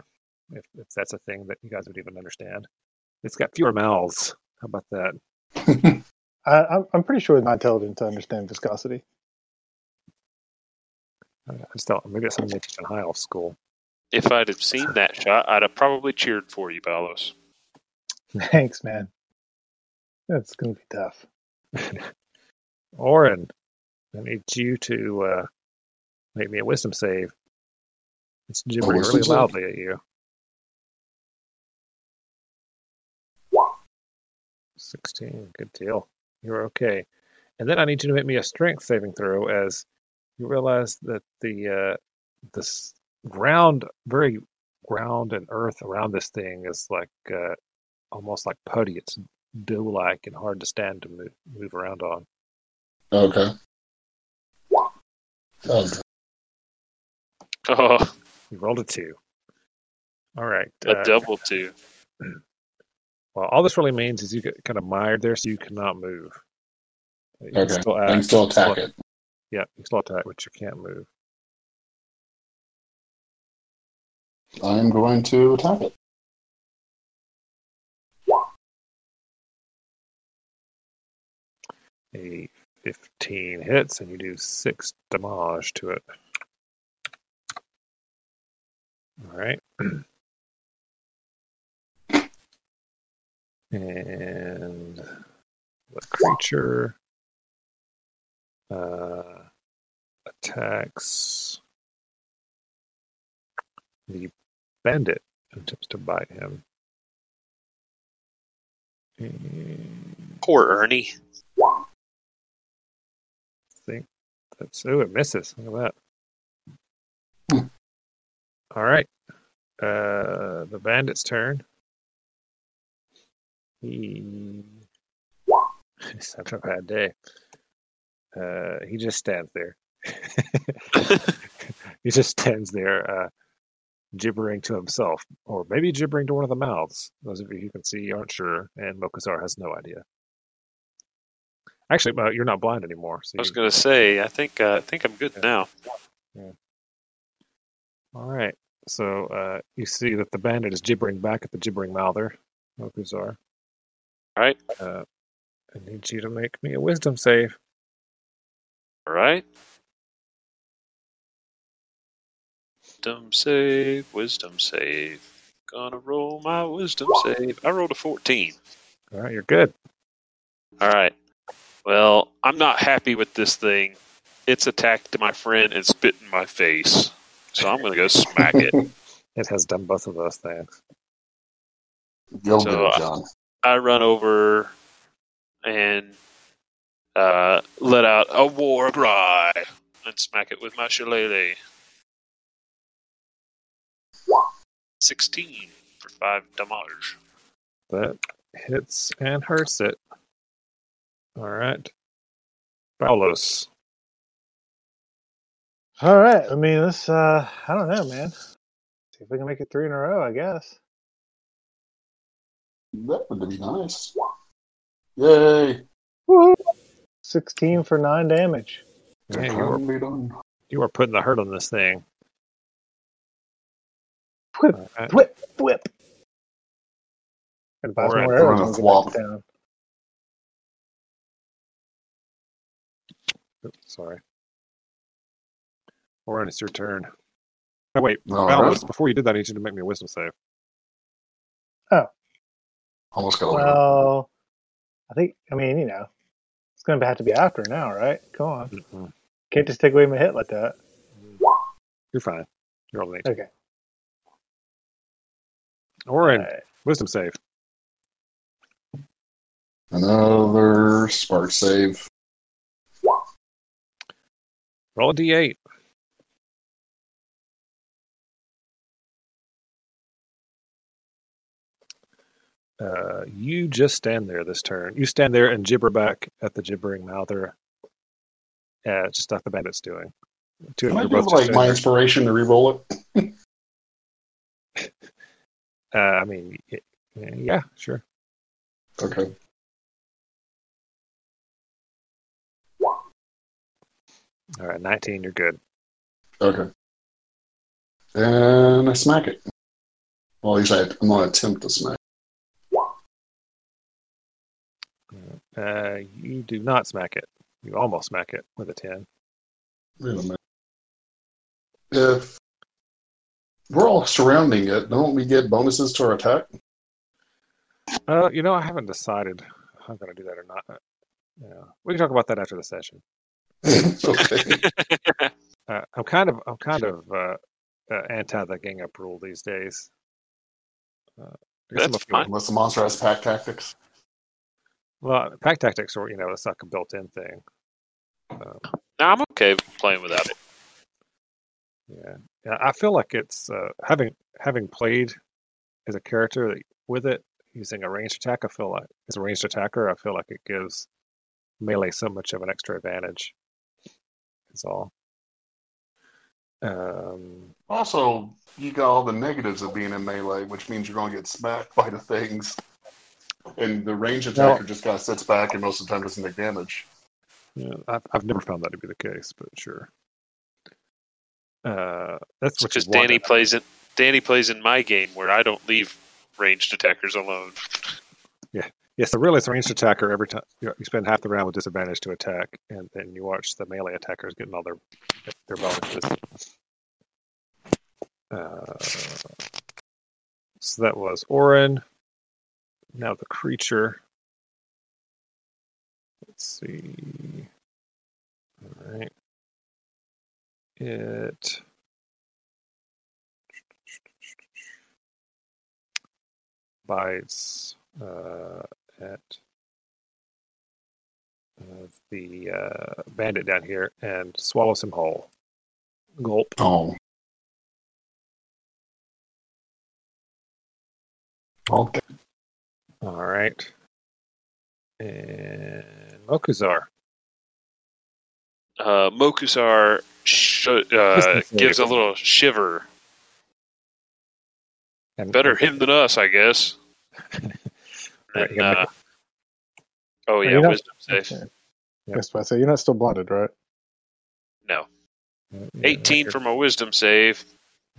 If, if that's a thing that you guys would even understand, it's got fewer mouths. How about that? I, I'm, I'm pretty sure it's not intelligent to understand viscosity. I just thought maybe it's something they teach in high elf school. If I'd have seen that shot, I'd have probably cheered for you, Balos. Thanks, man. That's going to be tough. Orin, I need you to uh, make me a wisdom save. It's gibbering really save? loudly at you. 16, good deal. You're okay. And then I need you to make me a strength saving throw as you realize that the uh, this ground, very ground and earth around this thing is like uh, almost like putty. It's dough like and hard to stand to move, move around on. okay. Oh, Oh, You rolled a two. All right. a uh, double two. well, all this really means is you get kind of mired there, so you cannot move. You can okay. still I can act, still you can attack it. Yeah, you can still attack, but you can't move. I'm going to attack it. A 15 hits, and you do six damage to it. All right. and the creature uh, attacks the bandit attempts to bite him. And Poor Ernie. I think that's oh, it misses. Look at that. Hmm. All right. Uh, the bandit's turn. He he's having a bad day. Uh, he just stands there. he just stands there, uh, gibbering to himself, or maybe gibbering to one of the mouths. Those of you who can see aren't sure, and Mokuzar has no idea. Actually, uh, you're not blind anymore. So I was going to say, I think uh, I think I'm good now. All right. So uh, you see that the bandit is gibbering back at the gibbering mouther, Mokuzar. All right. Uh, I need you to make me a wisdom save. All right. Wisdom save, wisdom save. Gonna roll my wisdom save. I rolled a 14. All right, you're good. All right. Well, I'm not happy with this thing. It's attacked my friend and spit in my face. So I'm going to go smack it. It has done both of those things. Go So, get it, John. I run over and uh, let out a war cry and smack it with my shillelagh. 16 for 5 damage. That hits and hurts it. All right. Balos. All right. I mean, let's, uh, I don't know, man. See if we can make it three in a row, I guess. That would be nice. Yay! Woohoo! 16 for 9 damage. Yeah, you are, Can be done. you are putting the hurt on this thing. Whip, All right. whip, whip. And buy some Alright, more arrows gonna when we get flop. back to town. Oops, sorry. Orin, it's your turn. Oh, wait. All Balos, right. before you did that, I need you to make me a wisdom save. Oh. Almost got away. Well, I think, I mean, you know, it's going to have to be after now, right? Come on. Mhm. Can't just take away my hit like that. You're fine. You're all an 18. Okay. Orin, right. wisdom save. Another spark save. Roll a d8. Uh, you just stand there this turn. You stand there and gibber back at the gibbering mouther. Yeah, uh, it's just not the bandit's doing. Two I give, like my inspiration to re-roll it? Uh, I mean, yeah, sure. Okay. All right, 19, you're good. Okay. And I smack it. Well, at least I, I'm going to attempt to smack. Uh, you do not smack it. You almost smack it with a 10. Wait a minute. If we're all surrounding it, don't we get bonuses to our attack? Uh, you know, I haven't decided if I'm going to do that or not. Uh, Yeah, we can talk about that after the session. okay. Uh, I'm kind of, I'm kind of uh, uh, anti the gang up rule these days. Uh, I guess I'm That's fine. Unless the monster has pack tactics. Well, pack tactics, or you know, it's like a built-in thing. Um, No, I'm okay playing without it. Yeah. I feel like it's uh, having having played as a character with it using a ranged attack. I feel like as a ranged attacker, I feel like it gives melee so much of an extra advantage. That's all. Um, Also, you got all the negatives of being in melee, which means you're going to get smacked by the things. And the range attacker just kind of sits back and most of the time doesn't take damage. yeah, I've, I've never found that to be the case, but sure. Uh, that's Because Danny plays it. Danny plays in my game where I don't leave ranged attackers alone. Yeah. Yes, the realist ranged attacker every time you you spend half the round with disadvantage to attack, and then you watch the melee attackers getting all their their bonuses. Uh, so that was Orin. Now the creature. Let's see. All right. It. bites uh, at uh, the uh, bandit down here and swallows him whole. Gulp. Oh. Okay. All right. And Mokuzar. Uh, Mokuzar sh- uh, gives a little shiver. And Better him than us, I guess. Right, And, uh, oh yeah, not- wisdom save. Okay. Yes, but I say you're not still blinded, right? No, Yeah, eighteen good- for my wisdom save.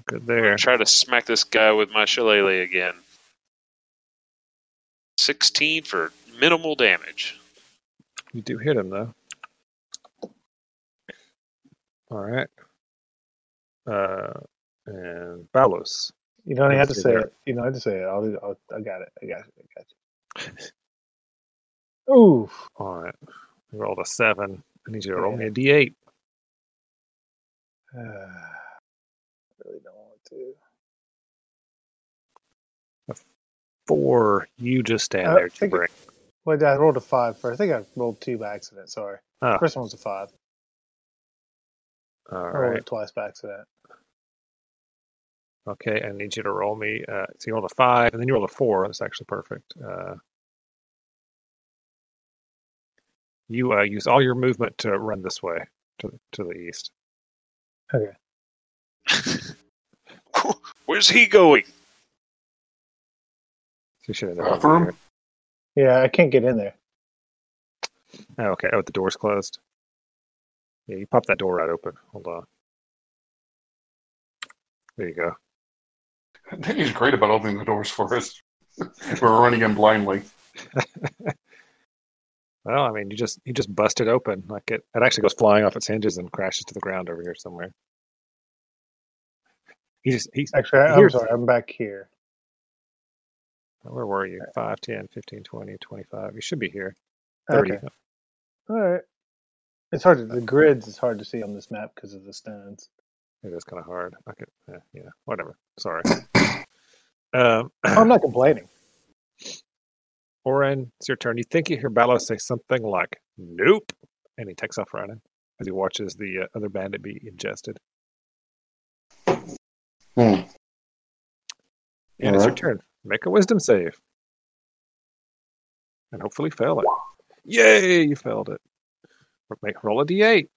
Good there. Try to smack this guy with my shillelagh again. Sixteen for minimal damage. You do hit him though. All right. Uh, and Balos. You don't have to say see it. You don't have to say it. I'll, I'll, I got it. I got it. I got you. Ooh. All right. You rolled a seven. I need you to roll me a d8. Uh, really don't want to. Four. You just stand Uh, there it. Well, I rolled a five first. I think I rolled two by accident. Sorry. Ah. First one was a five. All I rolled right. it twice by accident. Okay. I need you to roll me. Uh, so you rolled a five, and then you rolled a four. That's actually perfect. Uh, you uh, use all your movement to run this way to to the east. Okay. Where's he going? So you should have done Yeah, I can't get in there. Oh, okay. Oh, the door's closed. Yeah, you pop that door right open. Hold on. There you go. Danny's great about opening the doors for us. If we're running in blindly. Well, I mean, you just you just bust it open. Like it, it actually goes flying off its hinges and crashes to the ground over here somewhere. He just he's Actually, I, I'm Here's- sorry. I'm back here. where were you? 5, 10, 15, 20, 25. You should be here. 30. Okay. All right. It's hard to the grids. is hard to see on this map because of the stones. It is kind of hard. I could, yeah, yeah, whatever. Sorry. um, I'm not complaining. Orin, it's your turn. You think you hear Balos say something like "Nope," and he takes off running as he watches the uh, other bandit be ingested. Hmm. And it's your turn. Make a wisdom save. and hopefully fail it. Yay! You failed it. Make roll a d8.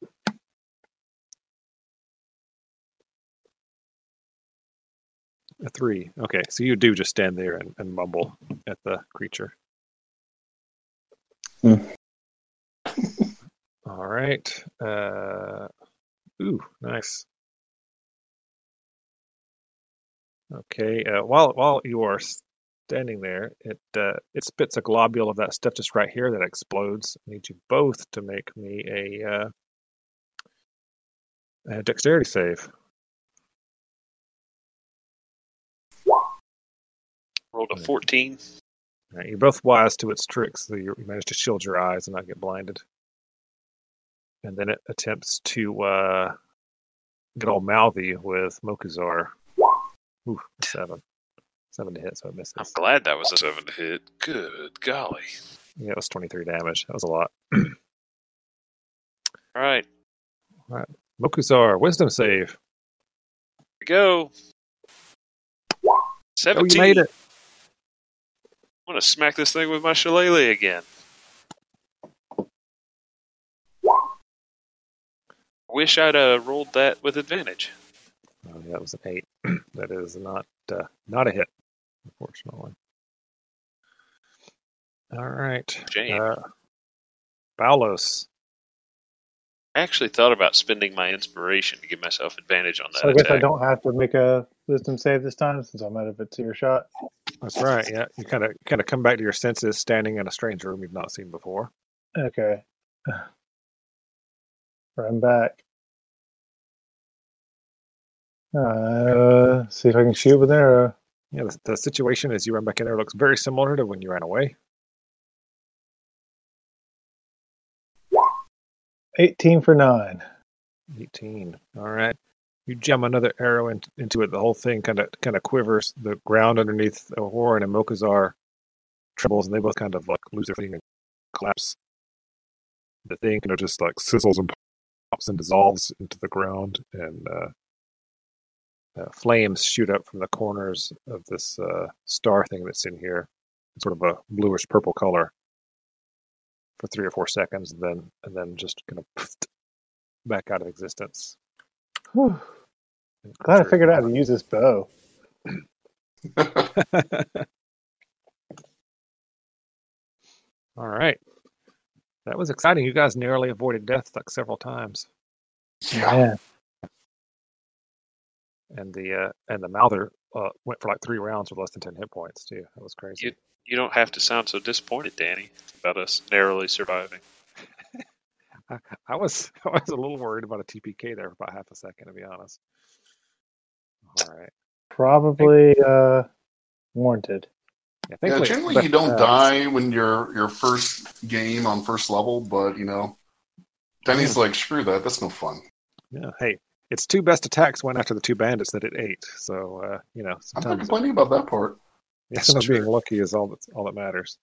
A three. Okay, so you do just stand there and, and mumble at the creature. Hmm. All right. Uh, ooh, nice. Okay. Uh, while while you are standing there, it uh, it spits a globule of that stuff just right here that explodes. I need you both to make me a, uh, a dexterity save. Rolled a 14. All right, you're both wise to its tricks, so you you manage to shield your eyes and not get blinded. And then it attempts to uh, get all mouthy with Mokuzar. Ooh, seven. Seven to hit, so it misses. I'm glad that was a 7 to hit. Good golly. Yeah, it was 23 damage. That was a lot. All right. All right. Mokuzar, wisdom save. Here we go. Oh, 17. you made it. I'm going to smack this thing with my shillelagh again. Wish I'd uh, rolled that with advantage. Oh, yeah, that was an eight. that is not uh, not a hit, unfortunately. All right. James. Uh, Balos. I actually thought about spending my inspiration to give myself advantage on that So I guess I don't have to make a wisdom save this time since I'm out of it to your shot. That's right. Yeah, you kind of kind of come back to your senses, standing in a strange room you've not seen before. Okay. I'm back. Uh, see if I can shoot with an arrow. Yeah, the, the situation as you run back in there looks very similar to when you ran away. 18 for 9. 18. All right. You jam another arrow in, into it. The whole thing kind of kind of quivers. The ground underneath Orin and Mokuzar trembles, and they both kind of like lose their footing and collapse. The thing, you know, just like sizzles and pops and dissolves into the ground, and uh, uh, flames shoot up from the corners of this uh, star thing that's in here, sort of a bluish purple color, for three or four seconds, and then and then just kind of back out of existence. Whew. Glad I figured out how to use this bow. All right. That was exciting. You guys narrowly avoided death like several times. Yeah. Man, And the uh, and the Mouther uh, went for like three rounds with less than ten hit points too. That was crazy. You you don't have to sound so disappointed, Danny, about us narrowly surviving. I, I was I was a little worried about a TPK there for about half a second, to be honest. All right. probably uh, warranted. Yeah, Yeah, generally but, you don't uh, die when you're your first game on first level, but you know, Danny's like, screw that, that's no fun. Yeah. Hey, its two best attacks went after the two bandits that it ate. So uh, you know, I'm not sometimes complaining about that part. yeah, sometimes being lucky is all that all that matters.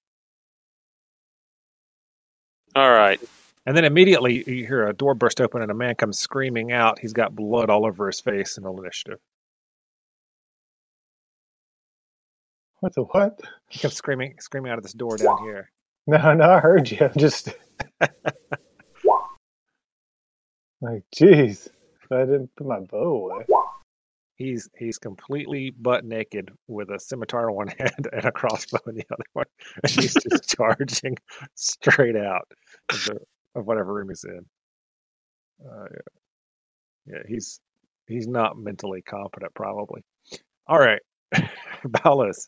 All right. And then immediately you hear a door burst open and a man comes screaming out. He's got blood all over his face and roll initiative. What the what? He comes screaming screaming out of this door down here. No, no, I heard you. I'm just like, jeez, I didn't put my bow away. He's he's completely butt naked with a scimitar in one hand and a crossbow in the other one. And he's just charging straight out of, the, of whatever room he's in. Uh, yeah. yeah, he's he's not mentally competent, probably. All right, Balos,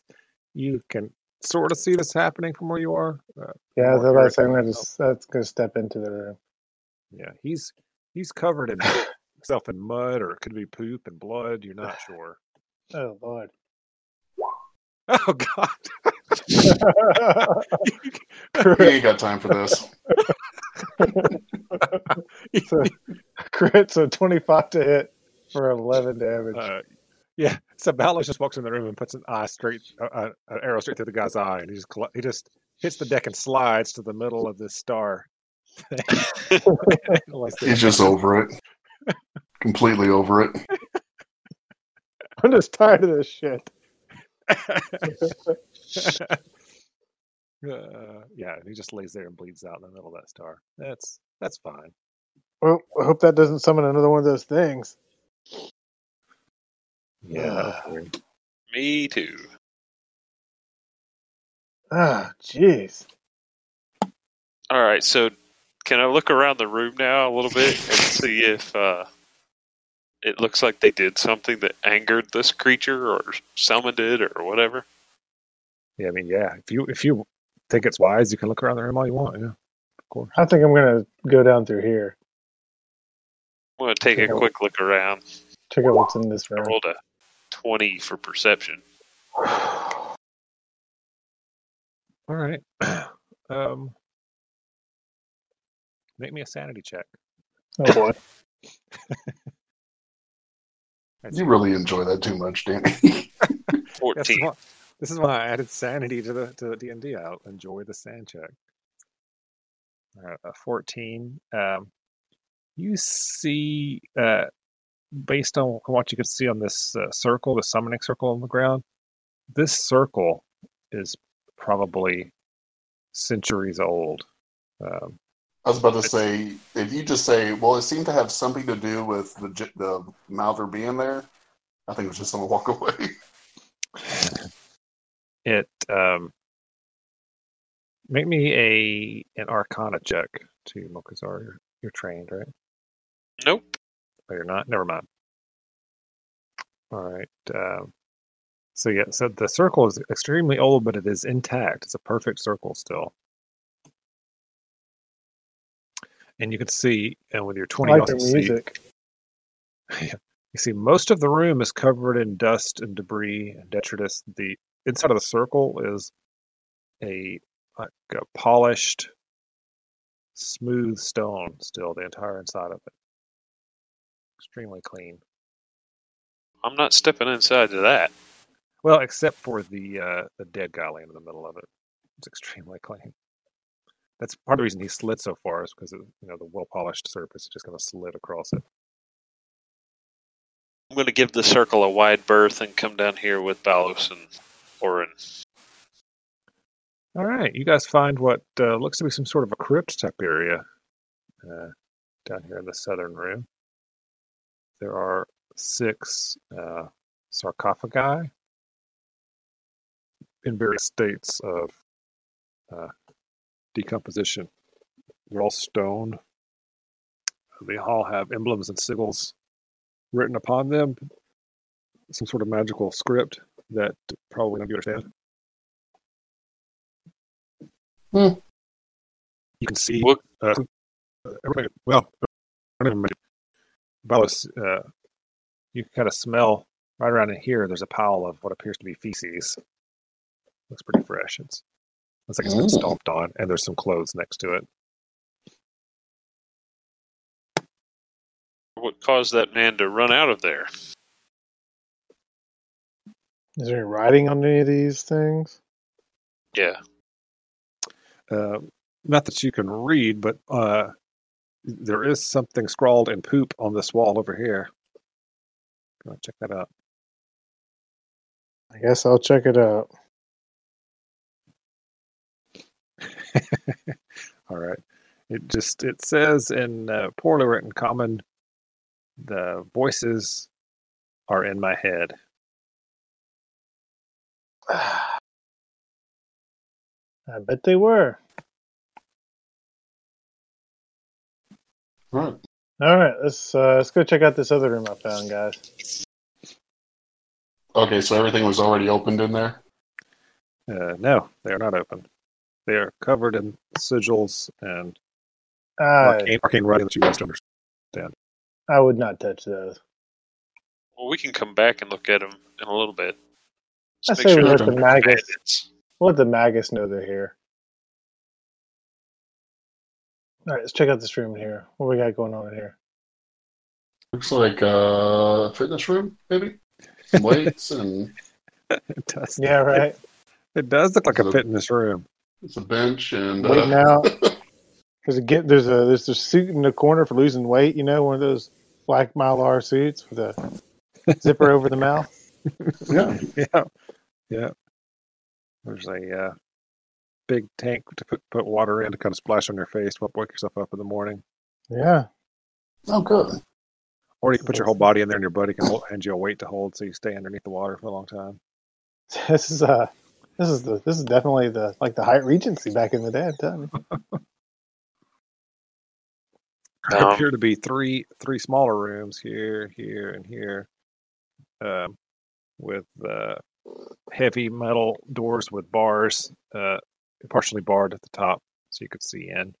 you can sort of see this happening from where you are. Uh, Yeah, that's I'm Eric. gonna that's gonna step into the room. yeah, he's he's covered in himself in mud, or it could be poop and blood. You're not sure. Oh lord. Oh God! We ain't got time for this. so, crit, so 25 to hit for 11 damage. Uh, yeah, so Balos just walks in the room and puts an eye straight, uh, uh, an arrow straight through the guy's eye, and he just he just hits the deck and slides to the middle of this star. He's just over it. Completely over it. I'm just tired of this shit. Uh, yeah, he just lays there and bleeds out in the middle of that star. That's that's fine. Well, I hope that doesn't summon another one of those things. Yeah, that was weird. Me too. Ah, jeez. All right, so can I look around the room now a little bit and see if uh, it looks like they did something that angered this creature or summoned it or whatever? Yeah, I mean, yeah. If you if you think it's wise, you can look around the room all you want. Yeah, of course. I think I'm gonna go down through here. I'm going to take a Yeah. quick look around. Check out what's in this I room. rolled a 20 for perception. All right. um, make me a sanity check. Oh boy. You really enjoy that too much, Danny. That's 14. why- this is why I added sanity to the to D and D. I'll enjoy the sand check. All right, a fourteen. Um, you see, uh, based on what you could see on this uh, circle, the summoning circle on the ground, this circle is probably centuries old. Um, I was about to say, if you just say, well, it seemed to have something to do with the j- the Mouther being there, I think it's just going to walk away. it um, make me a an Arcana check to Mokuzar. You're, you're trained, right? Nope. Oh, you're not. Never mind. All right. Um, so yeah, so the circle is extremely old, but it is intact. It's a perfect circle still. And you can see, and with your twenty, like you the see, music. you see most of the room is covered in dust and debris and detritus. The inside of the circle is a like a polished, smooth stone. Still, the entire inside of it, extremely clean. I'm not stepping inside of that. Well, except for the uh, the dead guy laying in the middle of it. It's extremely clean. That's part of the reason he slid so far is because of you know the well polished surface. Is just going to slid across it. I'm going to give the circle a wide berth and come down here with Balos and Orin. All right, you guys find what uh, looks to be some sort of a crypt type area uh, down here in the southern room. There are six uh, sarcophagi in various states of uh, decomposition. They're all stone. They all have emblems and sigils written upon them, some sort of magical script that probably none of you understand. Hmm. You can see What- uh, everybody. Well, I don't even mention uh, you can kind of smell right around in here. There's a pile of what appears to be feces. Looks pretty fresh. It's looks like it's been Mm. stomped on, and there's some clothes next to it. What caused that man to run out of there? Is there any writing on any of these things? Yeah. Uh, not that you can read, but uh, there is something scrawled in poop on this wall over here. Go check that out. I guess I'll check it out. All right. It just it says in uh, poorly written common, the voices are in my head. I bet they were. All right. All right, let's uh, let's go check out this other room I found, guys. Okay, so everything was already opened in there. Uh, no, they are not open. They are covered in sigils and I arcane, arcane writing that you must understand. I would not touch those. Well, we can come back and look at them in a little bit. I Just say we they're let the not magus bandits. we'll let the magus know they're here. All right, let's check out this room here. What we got going on in here? Looks like uh, a fitness room, maybe. Some weights and It does. Yeah, right. It does look like a fitness room. It's a bench and Waiting uh, out. There's a get there's a there's a suit in the corner for losing weight. You know, one of those black mylar suits with a zipper over the mouth. yeah. Yeah, yeah. There's a uh, big tank to put, put water in to kind of splash on your face to wake yourself up in the morning. Yeah. Oh, good. Or you can put your whole body in there and your buddy can hold, hand you a weight to hold so you stay underneath the water for a long time. This is uh this is the this is definitely the like the Hyatt Regency back in the day. I'm telling. There Um, appear to be three three smaller rooms here, here, and here, um, with uh, heavy metal doors with bars, uh, partially barred at the top, so you could see in.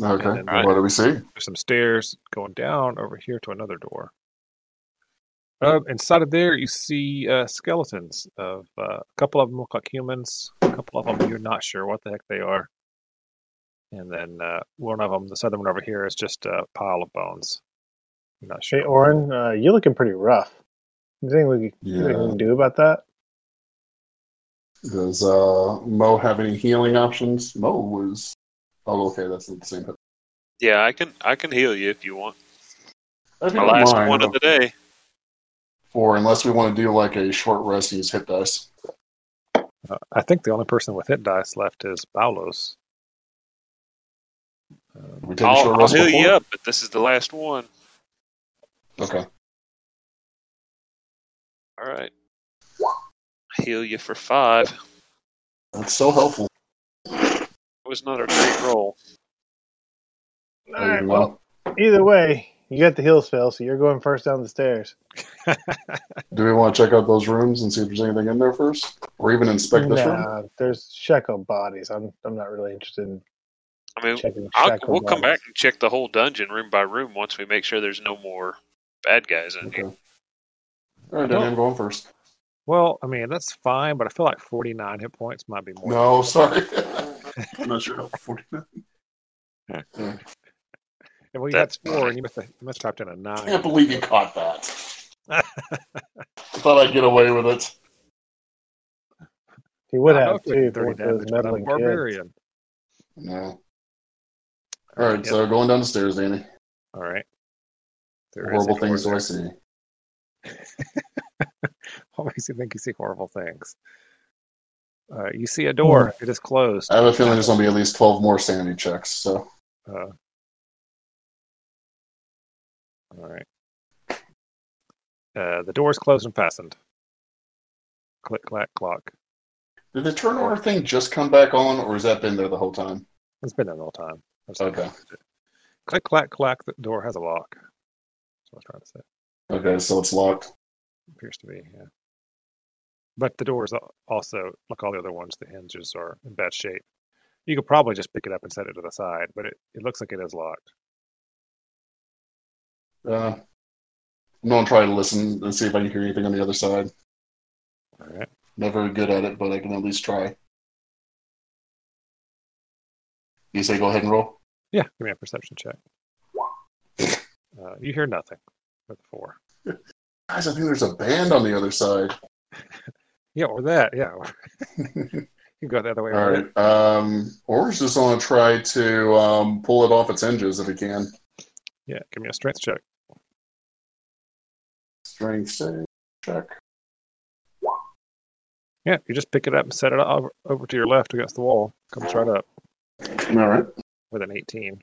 Okay. Then- What do we see? There's some stairs going down over here to another door. Uh, inside of there, you see uh, skeletons of uh, a couple of them look like humans. A couple of them you're not sure what the heck they are. And then uh, one of them, the southern one over here, is just a pile of bones. You're not Hey sure. Orin, uh, you're looking pretty rough. You think we can, you think we Yeah. can do about that? Does uh, Mo have any healing options? Mo was. Oh, okay. That's not the same. Yeah, I can I can heal you if you want. If you My last mind, one of the day. For unless we want to do like a short rest, use hit dice. Uh, I think the only person with hit dice left is Balos. Uh, We take a I'll, short I'll heal you up, but this is the last one. Okay. All right. Heal you for five. That's so helpful. It was not a great roll. All right. Well, either way, you got the heal spell, so you're going first down the stairs. Do we want to check out those rooms and see if there's anything in there first, or even inspect this room? Nah, there's shackle bodies. I'm I'm not really interested in I mean, checking I'll, shackle we'll come back and check the whole dungeon room by room once we make sure there's no more bad guys in Okay. here. All right, then I'm going first. well, I mean that's fine, but I feel like 49 hit points might be more. No, sorry. I'm not sure how 49. And well, you had That's four, and you must have, you must have typed in a I can't believe you caught that. I thought I'd get away with it. He would I have if too for 30 those damage, but I'm a meddling kids. barbarian. No. All right, Yep. so going down the stairs, Danny. All right. There is a Horrible door things do there. I see? What makes you think you see horrible things? Uh, you see a door. It is closed. I have a feeling there's going to be at least 12 more sanity checks. So, Uh, all right. Uh, the door is closed and fastened. Click, clack, clock. did the turn order thing just come back on, or has that been there the whole time? It's been there the whole time. Okay. Click, clack, clack. The door has a lock. That's what I was trying to say. Okay, so it's locked. Appears to be, yeah. But the doors al- also, like all the other ones, the hinges are in bad shape. You could probably just pick it up and set it to the side, but it, it looks like it is locked. Uh, I'm going to try to listen and see if I can hear anything on the other side. All right. Not very good at it, but I can at least try. You say go ahead and roll? Yeah, give me a perception check. Uh, you hear nothing with four. Guys, I think there's a band on the other side. Yeah, or that. Yeah. you can go the other way. All around. right. Um, Orange just want to try to um, pull it off its hinges if he can. Yeah, give me a strength check. Strength save check. Yeah, you just pick it up and set it over, over to your left against the wall. Comes right up All right. with an 18.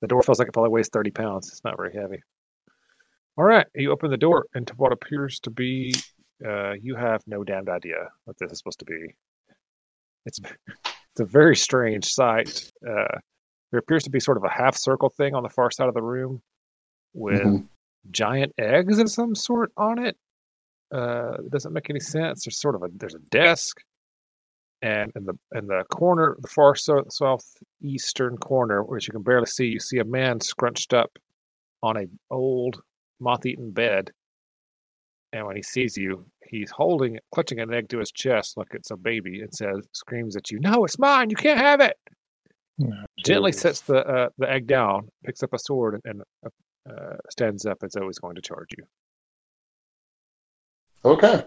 The door feels like it probably weighs 30 pounds. It's not very heavy. All right, you open the door into what appears to be. Uh, you have no damned idea what this is supposed to be. It's it's a very strange sight. Uh, there appears to be sort of a half circle thing on the far side of the room with Mhm. Giant eggs of some sort on it. Uh, it doesn't make any sense. There's sort of a there's a desk, and in the in the corner, the far so, southeastern corner, which you can barely see, you see a man scrunched up on a old moth-eaten bed. And when he sees you, he's holding, clutching an egg to his chest like it's a baby, and says, screams at you, "No, it's mine! You can't have it!" Gently sets the uh, the egg down, picks up a sword, and, and uh, stands up as always going to charge you. Okay.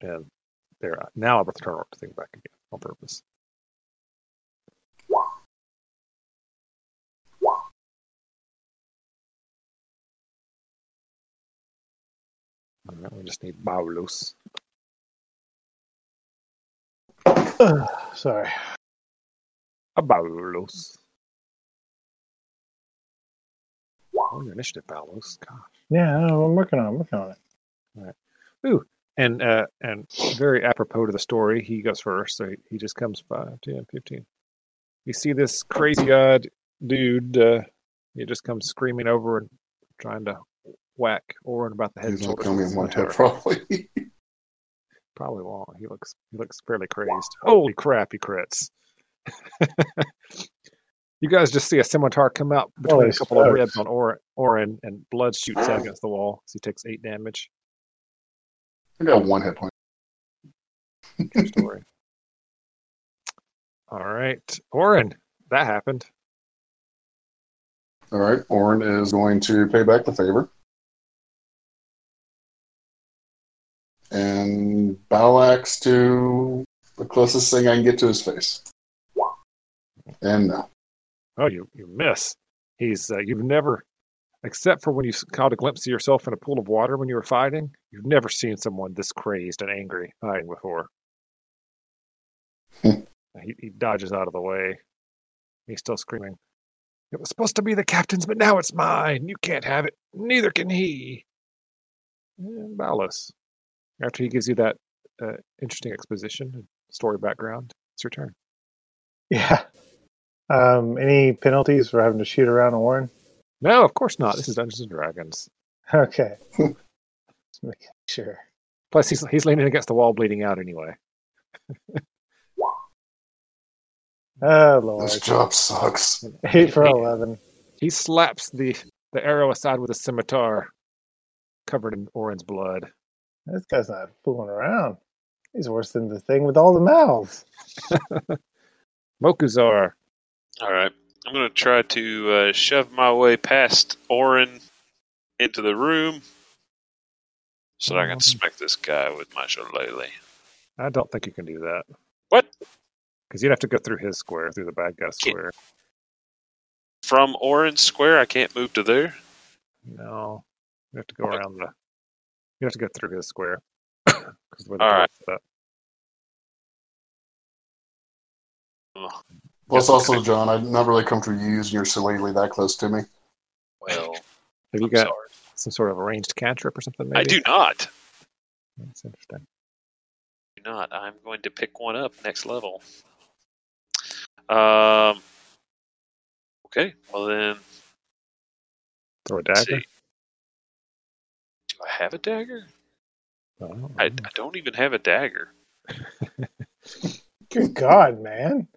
And they're uh, now able to turn off the thing back again on purpose. All right, we just need Balos. Sorry. Abalos. Oh, your initiative, Balos. Gosh. Yeah, I know, I'm working on. it, I'm working on it. Ooh, and uh, and very apropos to the story, he goes first. So he, he just comes 5, 10, 15. You see this crazy-eyed dude. Uh, he just comes screaming over and trying to whack Orin about the head. and He's not shoulders with coming in one scimitar. hit, probably. Probably won't. He looks he looks fairly crazed. Holy crap, he crits. you guys just see a scimitar come out between Holy a couple of ribs on Or- Orin, and blood shoots out against the wall. So he takes eight damage. I got one hit point. True story. All right, Orin, that happened. All right, Orin is going to pay back the favor. And battle axe to the closest thing I can get to his face. And no. Oh, you you miss. He's uh, you've never, except for when you s- caught a glimpse of yourself in a pool of water when you were fighting. You've never seen someone this crazed and angry fighting before. Hmm. he, he dodges out of the way. He's still screaming. It was supposed to be the captain's, but now it's mine. You can't have it. Neither can he. And Balos, after he gives you that uh, interesting exposition and story background, it's your turn. Yeah. Um, any penalties for having to shoot around Orin? No, of course not. This is Dungeons and Dragons. Okay. Just making sure. Plus, he's he's leaning against the wall, bleeding out anyway. Oh lord. This job sucks. Eight for eleven. He slaps the the arrow aside with a scimitar, covered in Orin's blood. This guy's not fooling around. He's worse than the thing with all the mouths. Mokuzar. All right. I'm going to try to uh, shove my way past Orin into the room so that I Um. can smack this guy with my shillelagh. I don't think you can do that What? because you'd have to go through his square, through the bad guy square. From Orin Square, I can't move to there. No, you have to go around the. You have to go through his square. the way the All right. set up. Plus, also, John, I'm not really comfortable using your shillelagh that close to me. Well, Have you I'm got sorry. some sort of arranged cantrip or something? Maybe? I do not. That's interesting. do not. I'm going to pick one up next level. Um. Okay. Well then, Throw a dagger. see. Do I have a dagger? Oh, I, I don't even have a dagger. Good God, man.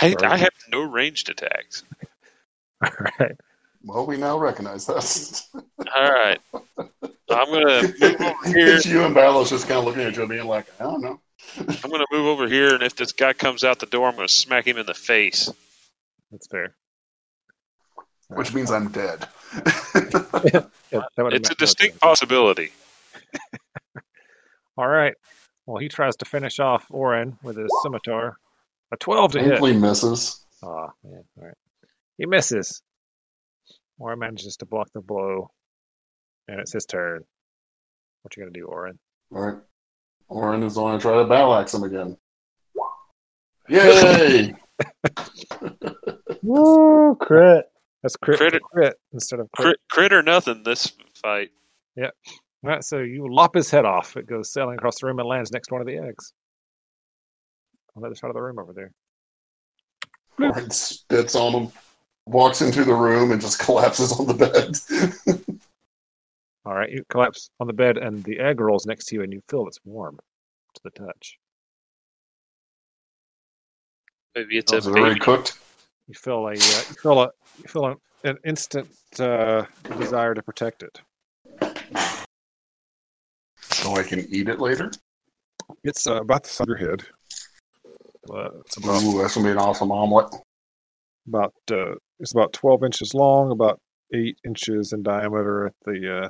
I, I have no ranged attacks. All right. Well, we now recognize that. All right. I'm gonna move over here. it's you and Balos just kind of looking at you, being like, I don't know. I'm gonna move over here, and if this guy comes out the door, I'm gonna smack him in the face. That's fair. Which means I'm dead. Yeah, It's a distinct damage. possibility. All right. Well, he tries to finish off Orin with his scimitar. A 12 to hit. Misses. Ah, man. All right. He misses. Orin manages to block the blow. And it's his turn. What you gonna do, Orin? All right. Orin is going to try to battle axe him again. Yay! Woo, crit. That's crit, Crit for crit instead of crit. Crit, crit or nothing this fight. All right, so you lop his head off. It goes sailing across the room and lands next to one of the eggs. On the other side of the room over there. Orin spits on him, walks into the room, and just collapses on the bed. All right, you collapse on the bed, and the egg rolls next to you, and you feel it's warm to the touch. Maybe it's Was a it already baby. cooked? You feel a uh, you feel a you feel a, an instant uh, desire to protect it. So I can eat it later? It's uh, about the size of your head. Uh, it's about Ooh, that's going to be an awesome omelet. about uh, it's about twelve inches long, about eight inches in diameter at the uh,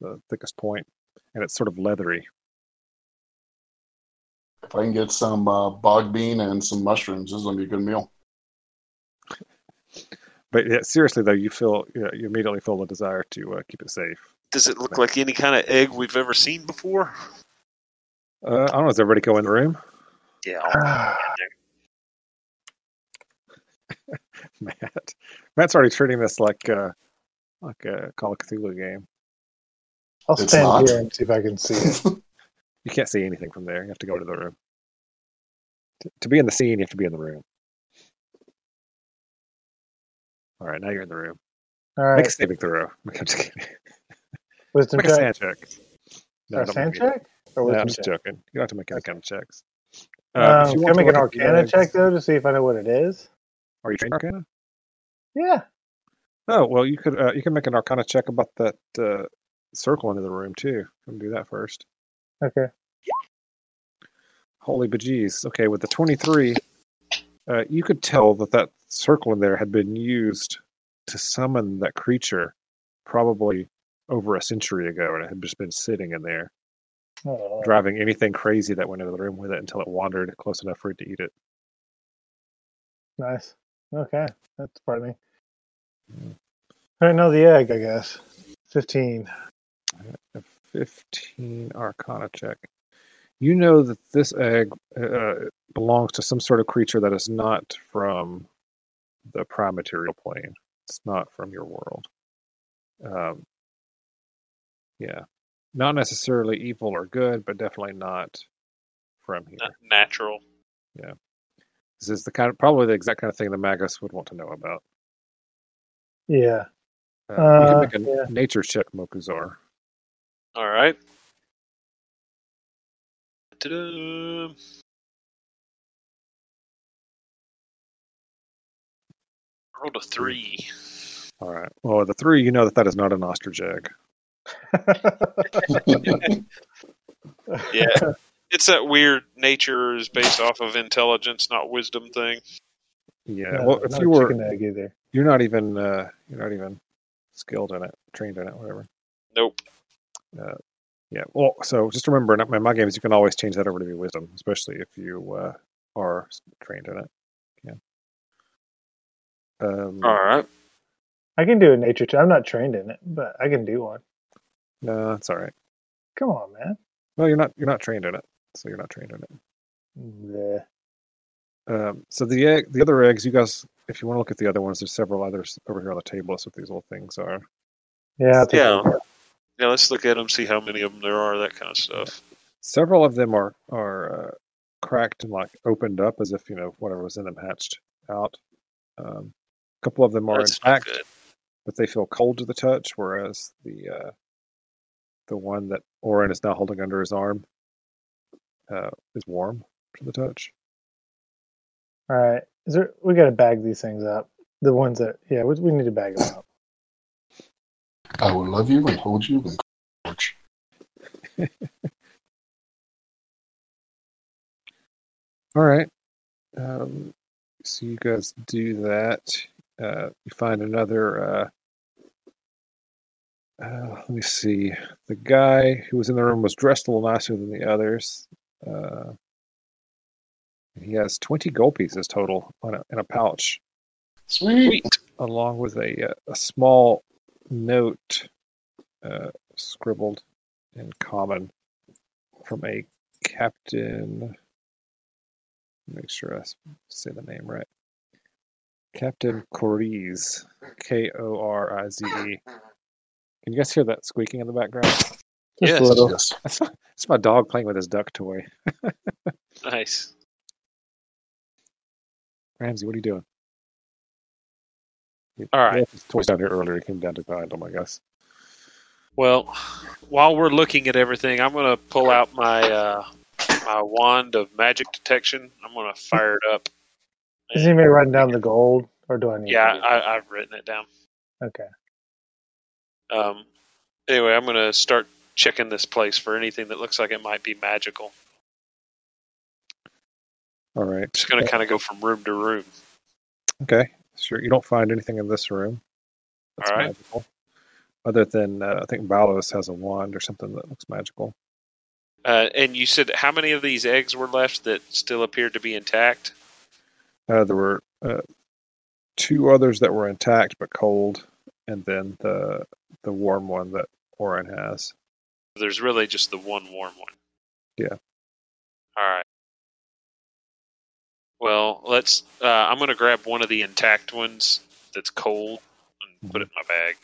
the thickest point, and it's sort of leathery. If I can get some uh, bog bean and some mushrooms, this is going to be a good meal. But yeah, seriously though, you feel yeah, you immediately feel the desire to uh, keep it safe. Does it look like any kind of egg we've ever seen before? Uh, I don't know. Does everybody go in the room? Yeah. Matt. Matt's already treating this like uh, like a Call of Cthulhu game. I'll It's stand not. here and see if I can see it. You can't see anything from there. You have to go to the room. To, to be in the scene, you have to be in the room. All right, now you're in the room. All Make right, a saving throw. I'm just kidding. wisdom Make a check. sand check. Or a don't sand check? Or No, I'm just check? joking. You don't have to make any kind of checks. Um, Uh, if can I make an look at the Arcana check though to see if I know what it is? Are you trained Arcana? Yeah. Oh well, you could uh, you can make an Arcana check about that uh, circle into the room too. Let me do that first. Okay. Holy bejeez. Okay, with the 23, uh, you could tell that that circle in there had been used to summon that creature probably over a century ago, and it had just been sitting in there, driving anything crazy that went into the room with it until it wandered close enough for it to eat it. nice. Okay, that's part of me. All right, now the egg, I guess. Fifteen. 15 Arcana check. You know that this egg uh, belongs to some sort of creature that is not from the prime material plane. It's not from your world. Um, yeah, not necessarily evil or good, but definitely not from here. na- natural. Yeah. This is the kind of probably the exact kind of thing the Magus would want to know about. Yeah. Uh, you Uh, can make a yeah. nature check, Mokuzar. All right. Ta-da. Rolled a three. All right. Well, the three, you know that that is not an ostrich egg. Yeah. It's that weird nature is based off of intelligence, not wisdom thing. Yeah. No, well, if you were, egg either. you're not even, uh, you're not even skilled in it, trained in it, whatever. Nope. Yeah. Well, so just remember, in my- my games, you can always change that over to be wisdom, especially if you uh, are trained in it. Yeah. Um, All right. I can do a nature check. I'm not trained in it, but I can do one. No, it's all right. Come on, man. Well, you're not, you're not trained in it, so you're not trained in it. Yeah. Um, so the egg, the other eggs, you guys, if you want to look at the other ones, there's several others over here on the table. That's what these little things are. Yeah. I'll Yeah. Yeah, let's look at them, see how many of them there are, that kind of stuff. Several of them are are uh, cracked and like opened up as if you know whatever was in them hatched out. Um, a couple of them are That's intact, but they feel cold to the touch, whereas the uh, the one that Orin is now holding under his arm uh, is warm to the touch. All right. Is there? We got to bag these things up. The ones that, yeah, we, we need to bag them up. I will love you and hold you and coach. All right. Um, so you guys do that. Uh, you find another. Uh, let me see. The guy who was in the room was dressed a little nicer than the others. Uh, he has 20 gold pieces total on a, in a pouch, Sweet. Sweet. along with a, uh, a small note uh, scribbled in common from a captain. Make sure I say the name right. Captain Coriz, K O R I Z E. Can you guys hear that squeaking in the background? Just Yes. a little. Yes. That's my, my dog playing with his duck toy. Nice. Ramsey, what are you doing? All right. He left his toys down here earlier. He came down to find them, I guess. Well, while we're looking at everything, I'm going to pull out my uh, my wand of magic detection. I'm going to fire it up. Is anybody writing down the gold, or do I need? Yeah, to I, I've written it down. okay. Um, anyway, I'm going to start checking this place for anything that looks like it might be magical. All right. Just going to kind of go from room to room. Okay. Sure. You don't find anything in this room. That's All right. magical. Other than uh, I think Balos has a wand or something that looks magical. Uh, and you said how many of these eggs were left that still appeared to be intact? Uh, there were uh, two others that were intact but cold, and then the the warm one that Orin has. There's really just the one warm one. Yeah. All right. Well, let's. Uh, I'm going to grab one of the intact ones that's cold and put it in my bag.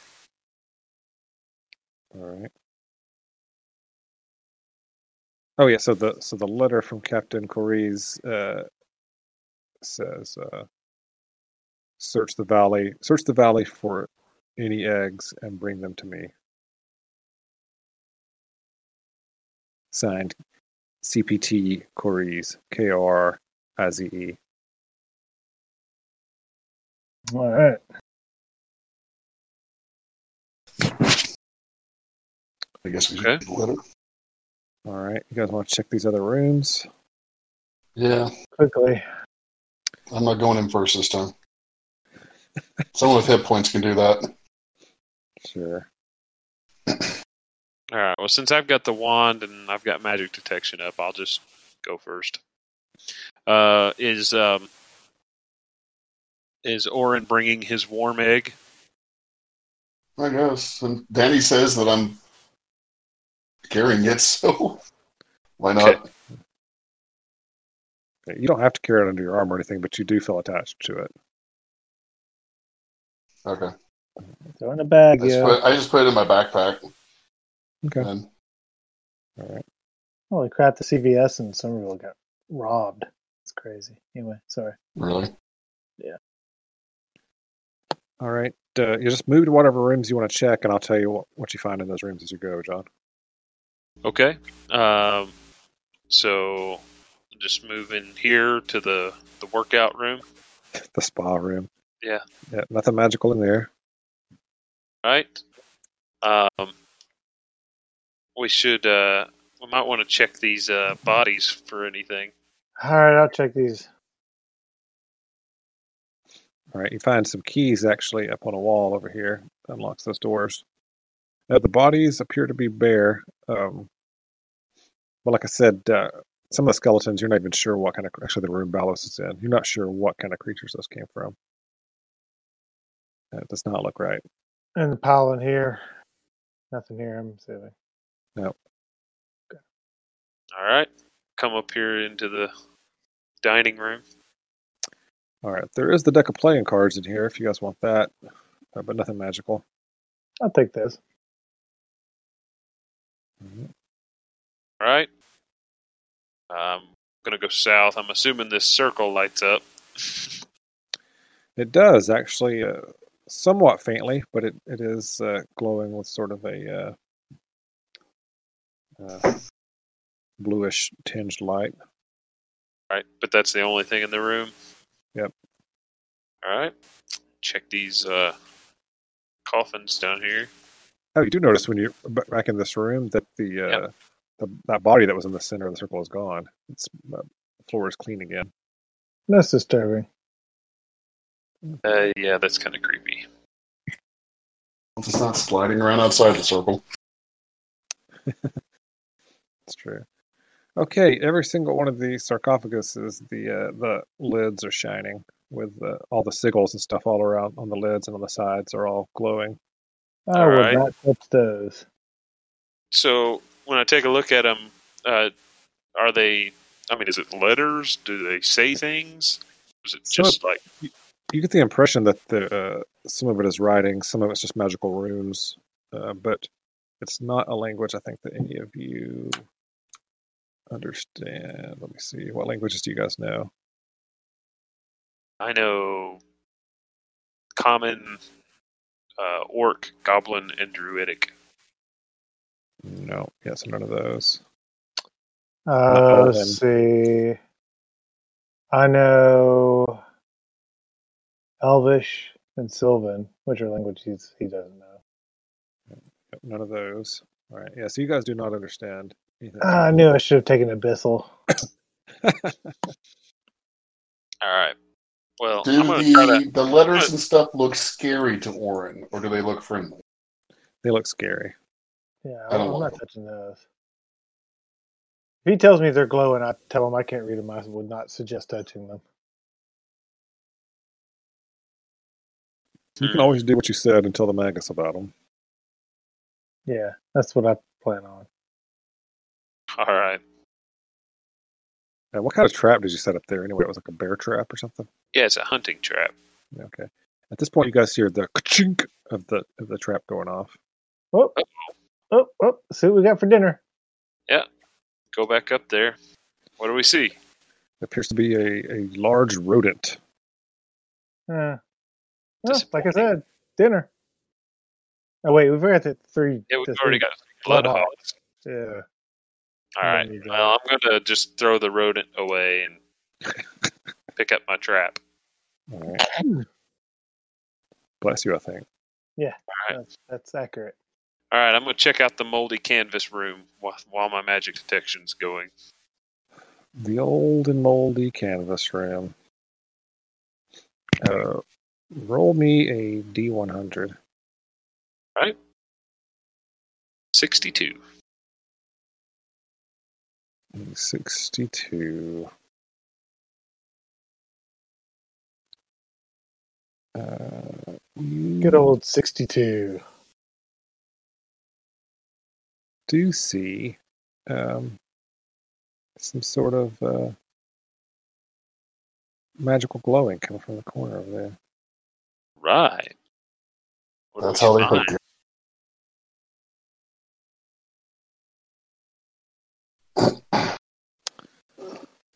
All right. Oh yeah, so the so the letter from Captain Correes uh, says, uh, "Search the valley, search the valley for any eggs and bring them to me." Signed, CPT Correes, K O R I Z E. All right. I guess we should Okay. get the letter. All right, you guys want to check these other rooms? Yeah, Quickly. I'm not going in first this time. Someone with hit points can do that. Sure. All right. Well, since I've got the wand and I've got magic detection up, I'll just go first. Uh, is um, is Orin bringing his warm egg? I guess. And Danny says that I'm carrying it, so why not? Okay. You don't have to carry it under your arm or anything, but you do feel attached to it. Okay. Throw in a bag, I just, yeah. put, I just put it in my backpack. Okay. And All right. Holy crap, the CVS in Somerville got robbed. It's crazy. Anyway, sorry. really, Yeah. All right. Uh, you just move to whatever rooms you want to check, and I'll tell you what, what you find in those rooms as you go, John. Okay. Um, so just move in here to the the workout room. The spa room. Yeah. Yeah. Nothing magical in there. Right. Um, we should. Uh, we might want to check these uh, bodies for anything. All right, I'll check these. All right. You find some keys actually up on a wall over here. Unlocks those doors. Now, the bodies appear to be bare. Um, but like I said, uh, some of the skeletons, you're not even sure what kind of. Actually, the room Balos is in. You're not sure what kind of creatures those came from. That does not look right. And the pile in here. Nothing here, I'm assuming. Nope. All right. Come up here into the dining room. All right. There is the deck of playing cards in here if you guys want that, uh, but nothing magical. I'll take this. Mhm. All right. Um, gonna go south. I'm assuming this circle lights up. It does actually, uh, somewhat faintly, but it, it is uh, glowing with sort of a uh, uh, bluish tinged light. Right, but that's the only thing in the room. Yep. All right. Check these uh, coffins down here. Oh, you do notice when you're back in this room that the, uh, Yep. the that body that was in the center of the circle is gone. It's uh, the floor is clean again. That's disturbing. Uh, yeah, that's kind of creepy. it's not sliding around outside the circle. It's true. Okay, every single one of these sarcophaguses, the uh, the lids are shining with uh, all the sigils and stuff all around on the lids and on the sides are all glowing. I All would right. not touch those. So when I take a look at them, uh, are they? I mean, is it letters? Do they say things? Is it So- just like You get the impression that the uh, some of it is writing, some of it's just magical runes, uh, but it's not a language I think that any of you understand. Let me see. What languages do you guys know? I know common, uh, orc, goblin, and druidic. No, yes, none of those. Uh, let's see. I know Elvish and Sylvan, which are languages he doesn't know. Yep, None of those. All right. Yeah. So you guys do not understand anything. Ah, I knew I should have taken Abyssal. All right. Well, Do I'm gonna try the, to. the letters and stuff look scary to Orin, or do they look friendly? They look scary. Yeah, I don't I'm want not touching those. If he tells me they're glowing, I tell him I can't read them. I would not suggest touching them. You can always do what you said and tell the Magus about them. Yeah, that's what I plan on. All right. Uh, what kind of trap did you set up there anyway? It was like a bear trap or something. Yeah, it's a hunting trap. Yeah, Okay. At this point, you guys hear the chink of the of the trap going off. Oh, oh, oh! See what we got for dinner. Yeah, go back up there. What do we see? It appears to be a, a large rodent. Uh, well, like I said, dinner. Oh wait, we've got the three. Yeah, we've already three- got Bloodhawks. bloodhawks. Yeah. All right. Well, I'm going to just throw the rodent away and pick up my trap. All right. Bless you, I think. right. That's, that's accurate. All right, I'm going to check out the moldy canvas room while, while my magic detection's going. The old and moldy canvas room. Uh, roll me a D100. 62. 62. Uh, Good old sixty-two. do see um, some sort of uh, magical glowing coming from the corner over there. Right. What That's how they find? hook you.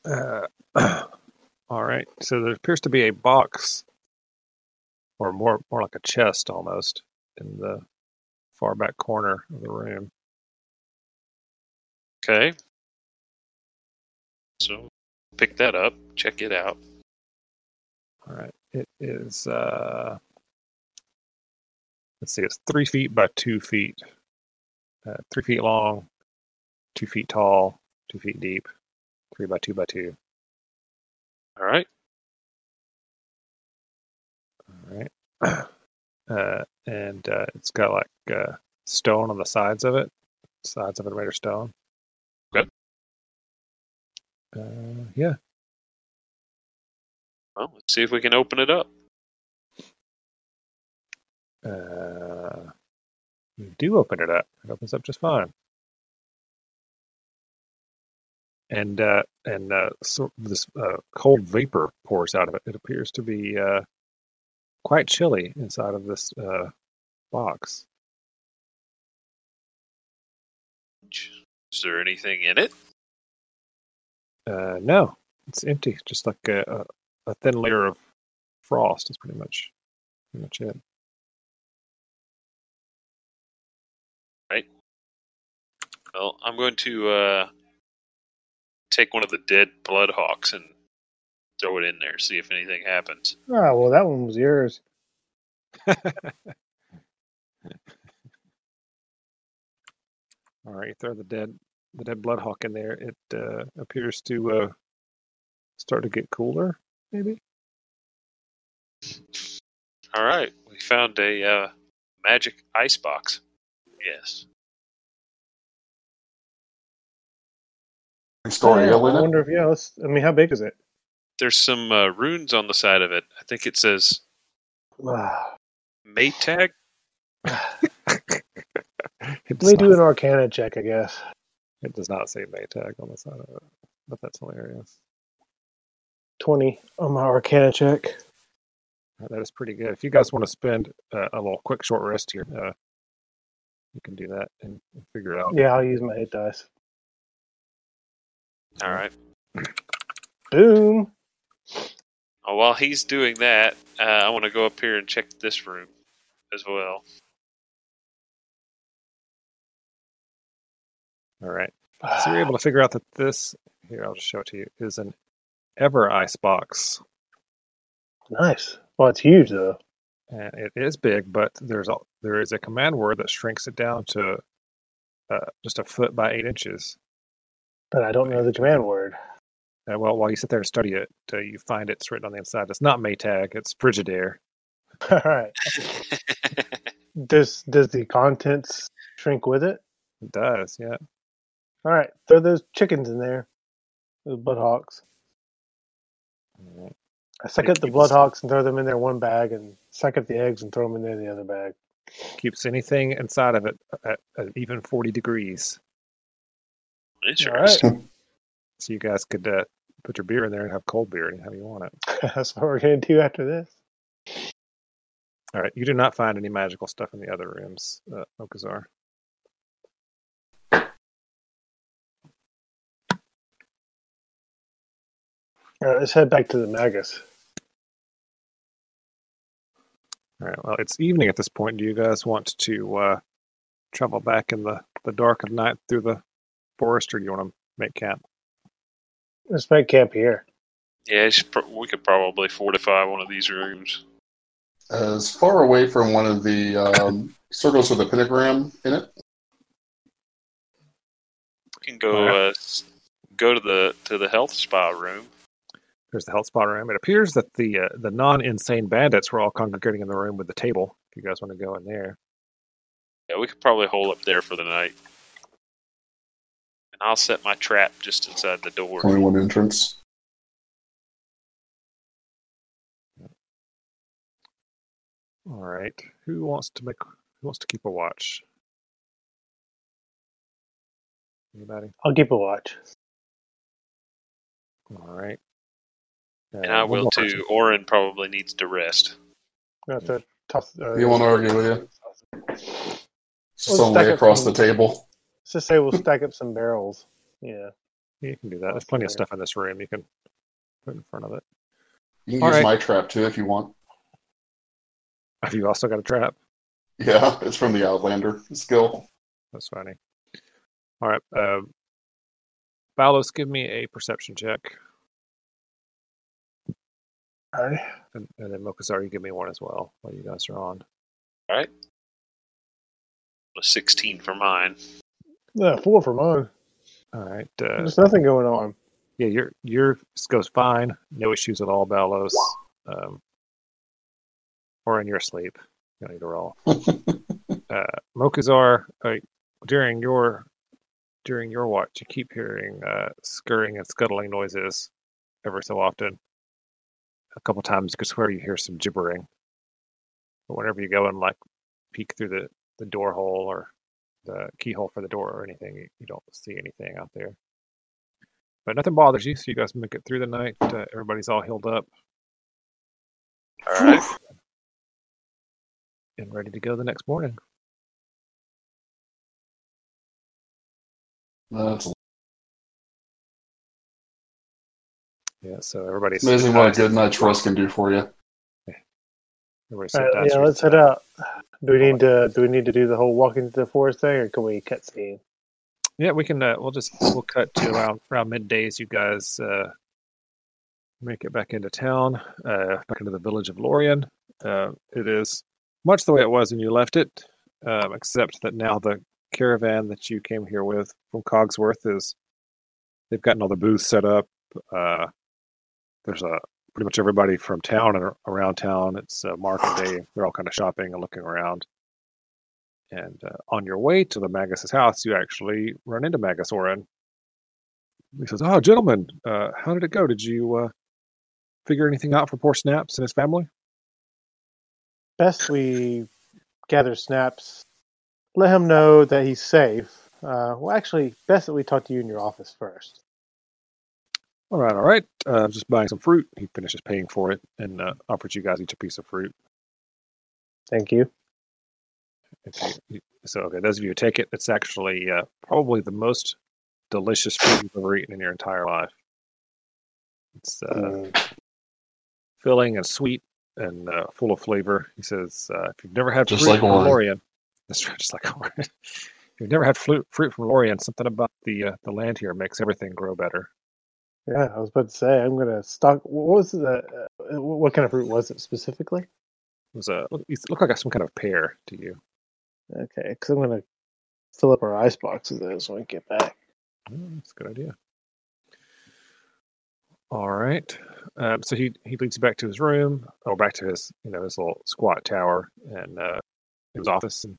Uh, all right. So there appears to be a box, or more, more like a chest almost, in the far back corner of the room. Okay. So pick that up, check it out. All right. It is. Uh, let's see. It's three feet by two feet. Uh, three feet long, two feet tall, two feet deep, three by two by two. All right. All right. Uh, and uh, it's got like uh, stone on the sides of it. Sides of it made of stone. Okay. Uh, yeah. Well, let's see if we can open it up. Uh, do open it up. It opens up just fine. And uh, and uh, of this uh, cold vapor pours out of it. It appears to be uh, quite chilly inside of this uh, box. Is there anything in it? Uh, no, it's empty. Just like a, a, a thin layer of frost is pretty much pretty much it. Right. Well, I'm going to uh, take one of the dead bloodhawks and throw it in there, see if anything happens. Oh well, that one was yours. All right, you throw the dead the dead bloodhawk in there. It uh, appears to uh, start to get cooler. Maybe. All right, we found a uh, magic ice box. Yes. Store Oh, yeah, I wonder if yeah. Let's, I mean, how big is it? There's some uh, runes on the side of it. I think it says Maytag. It Let me do an Arcana check, I guess. it does not say Maytag on the side of it, but that's hilarious. Twenty on my Arcana check. Uh, That is pretty good. If you guys want to spend uh, a little quick short rest here, uh, you can do that and, and figure it out. Yeah, I'll use my hit dice. All right. Boom. Oh, while he's doing that, uh, I want to go up here and check this room as well. All right. So you're able to figure out that this here, I'll just show it to you, is an ever ice box. Nice. Well, it's huge though. And it is big, but there's a there is a command word that shrinks it down to uh, just a foot by eight inches. But I don't know the command word. Uh, well, while you sit there and study it, uh, you find it's written on the inside. It's not Maytag, it's Frigidaire. All right. Does does the contents shrink with it? It does, yeah. All right. Throw those chickens in there. Those bloodhawks. All right. I suck up the bloodhawks and throw them in there one bag, and suck up the eggs and throw them in there in the other bag. Keeps anything inside of it at, at even 40 degrees. Interesting. So you guys could uh, put your beer in there and have cold beer anyhow you want it. That's what we're gonna do after this. All right. You do not find any magical stuff in the other rooms, uh, Okazar. All right, let's head back to the Magus. All right. Well, it's evening at this point. Do you guys want to uh, travel back in the, the dark of night through the forest, or do you want to make camp? Let's make camp here. Yeah, it's pr- we could probably fortify one of these rooms. As far away from one of the um, circles with a pentagram in it. We can go Alright. uh, go to the to the health spa room. There's the health spot room. It appears that the uh, the non insane bandits were all congregating in the room with the table. If you guys want to go in there, Yeah, we could probably hole up there for the night. And I'll set my trap just inside the door. Only one entrance. all right. Who wants to make? Who wants to keep a watch? Anybody? I'll keep a watch. All right. And Uh, I will too. person. Orin probably needs to rest. We have to. Uh, You won't argue, with you? Let's Some way across some- the table. Let's just say we'll stack up some barrels. Yeah. You can do that. There's plenty of stuff in this room. You can put in front of it. You can All use right. my trap too if you want. Have you also got a trap? Yeah, it's from the Outlander skill. That's funny. All right. Uh, Balos, give me a perception check. All right. And, and then Mokuzar, you give me one as well while you guys are on. All right. A sixteen for mine. Yeah, four for mine. All right. Uh, There's nothing going on. yeah, your your goes fine. No issues at all, Balos. Um, or in your sleep. You don't need to roll. uh, Mokuzar, uh, during your during your watch, you keep hearing uh, scurrying and scuttling noises ever so often. A couple times, you could swear you hear some gibbering. But whenever you go and like peek through the the door hole or the keyhole for the door or anything, you, you don't see anything out there. But nothing bothers you, so you guys make it through the night. Uh, everybody's all healed up All right. and ready to go the next morning. That's Yeah, so everybody's amazing what a good night's rest can do for you. Everybody All sit right, yeah, let's head out. Do we need to? Do we need to do the whole walking into the forest thing, or can we cut scene? Yeah, we can. Uh, we'll just we'll cut to around around midday as you guys uh, make it back into town, uh, back into the village of Lorien. Uh, it is much the way it was when you left it, um, except that now the caravan that you came here with from Cogsworth is they've gotten all the booths set up. Uh, there's a pretty much everybody from town and around town. It's uh, market day. They're all kind of shopping and looking around. And uh, on your way to the Magus's house, you actually run into Magus Orin. He says, "Oh, gentlemen, uh, how did it go? Did you uh, figure anything out for poor Snaps and his family?" Best we gather snaps. Let him know that he's safe. Uh, well, actually, best that we talk to you in your office first. All right, all right. Uh, just buying some fruit. He finishes paying for it and uh, offers you guys each a piece of fruit. Thank you. If you, you- so, okay, those of you who take it, it's actually uh, probably the most delicious fruit you've ever eaten in your entire life. It's uh, Mm, filling and sweet and uh, full of flavor. He says, uh, if you've never had Just fruit like from Orin. Lorien, that's right, just like Orin. if you've never had fruit, fruit from Lorien, something about the uh, the land here makes everything grow better. Yeah, I was about to say I'm gonna stock. What was the? Uh, what kind of fruit was it specifically? It was a it looked like some kind of pear to you. Okay, because I'm gonna fill up our ice box with those when we get back. Oh, that's a good idea. All right. Um, so he he leads you back to his room, or back to his you know his little squat tower and uh, his office, and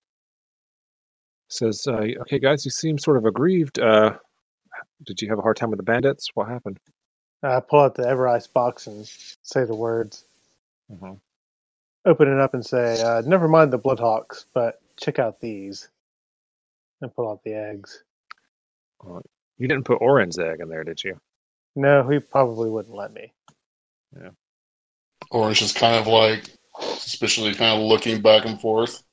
says, uh, "Okay, guys, you seem sort of aggrieved. Uh, did you have a hard time with the bandits? What happened?" I pull out the Ever Ice box and say the words. Mm-hmm. Open it up and say, uh, "Never mind the Bloodhawks, but check out these." And pull out the eggs. You didn't put Orin's egg in there, did you? No, he probably wouldn't let me. Yeah. it's just kind of like suspiciously kind of looking back and forth.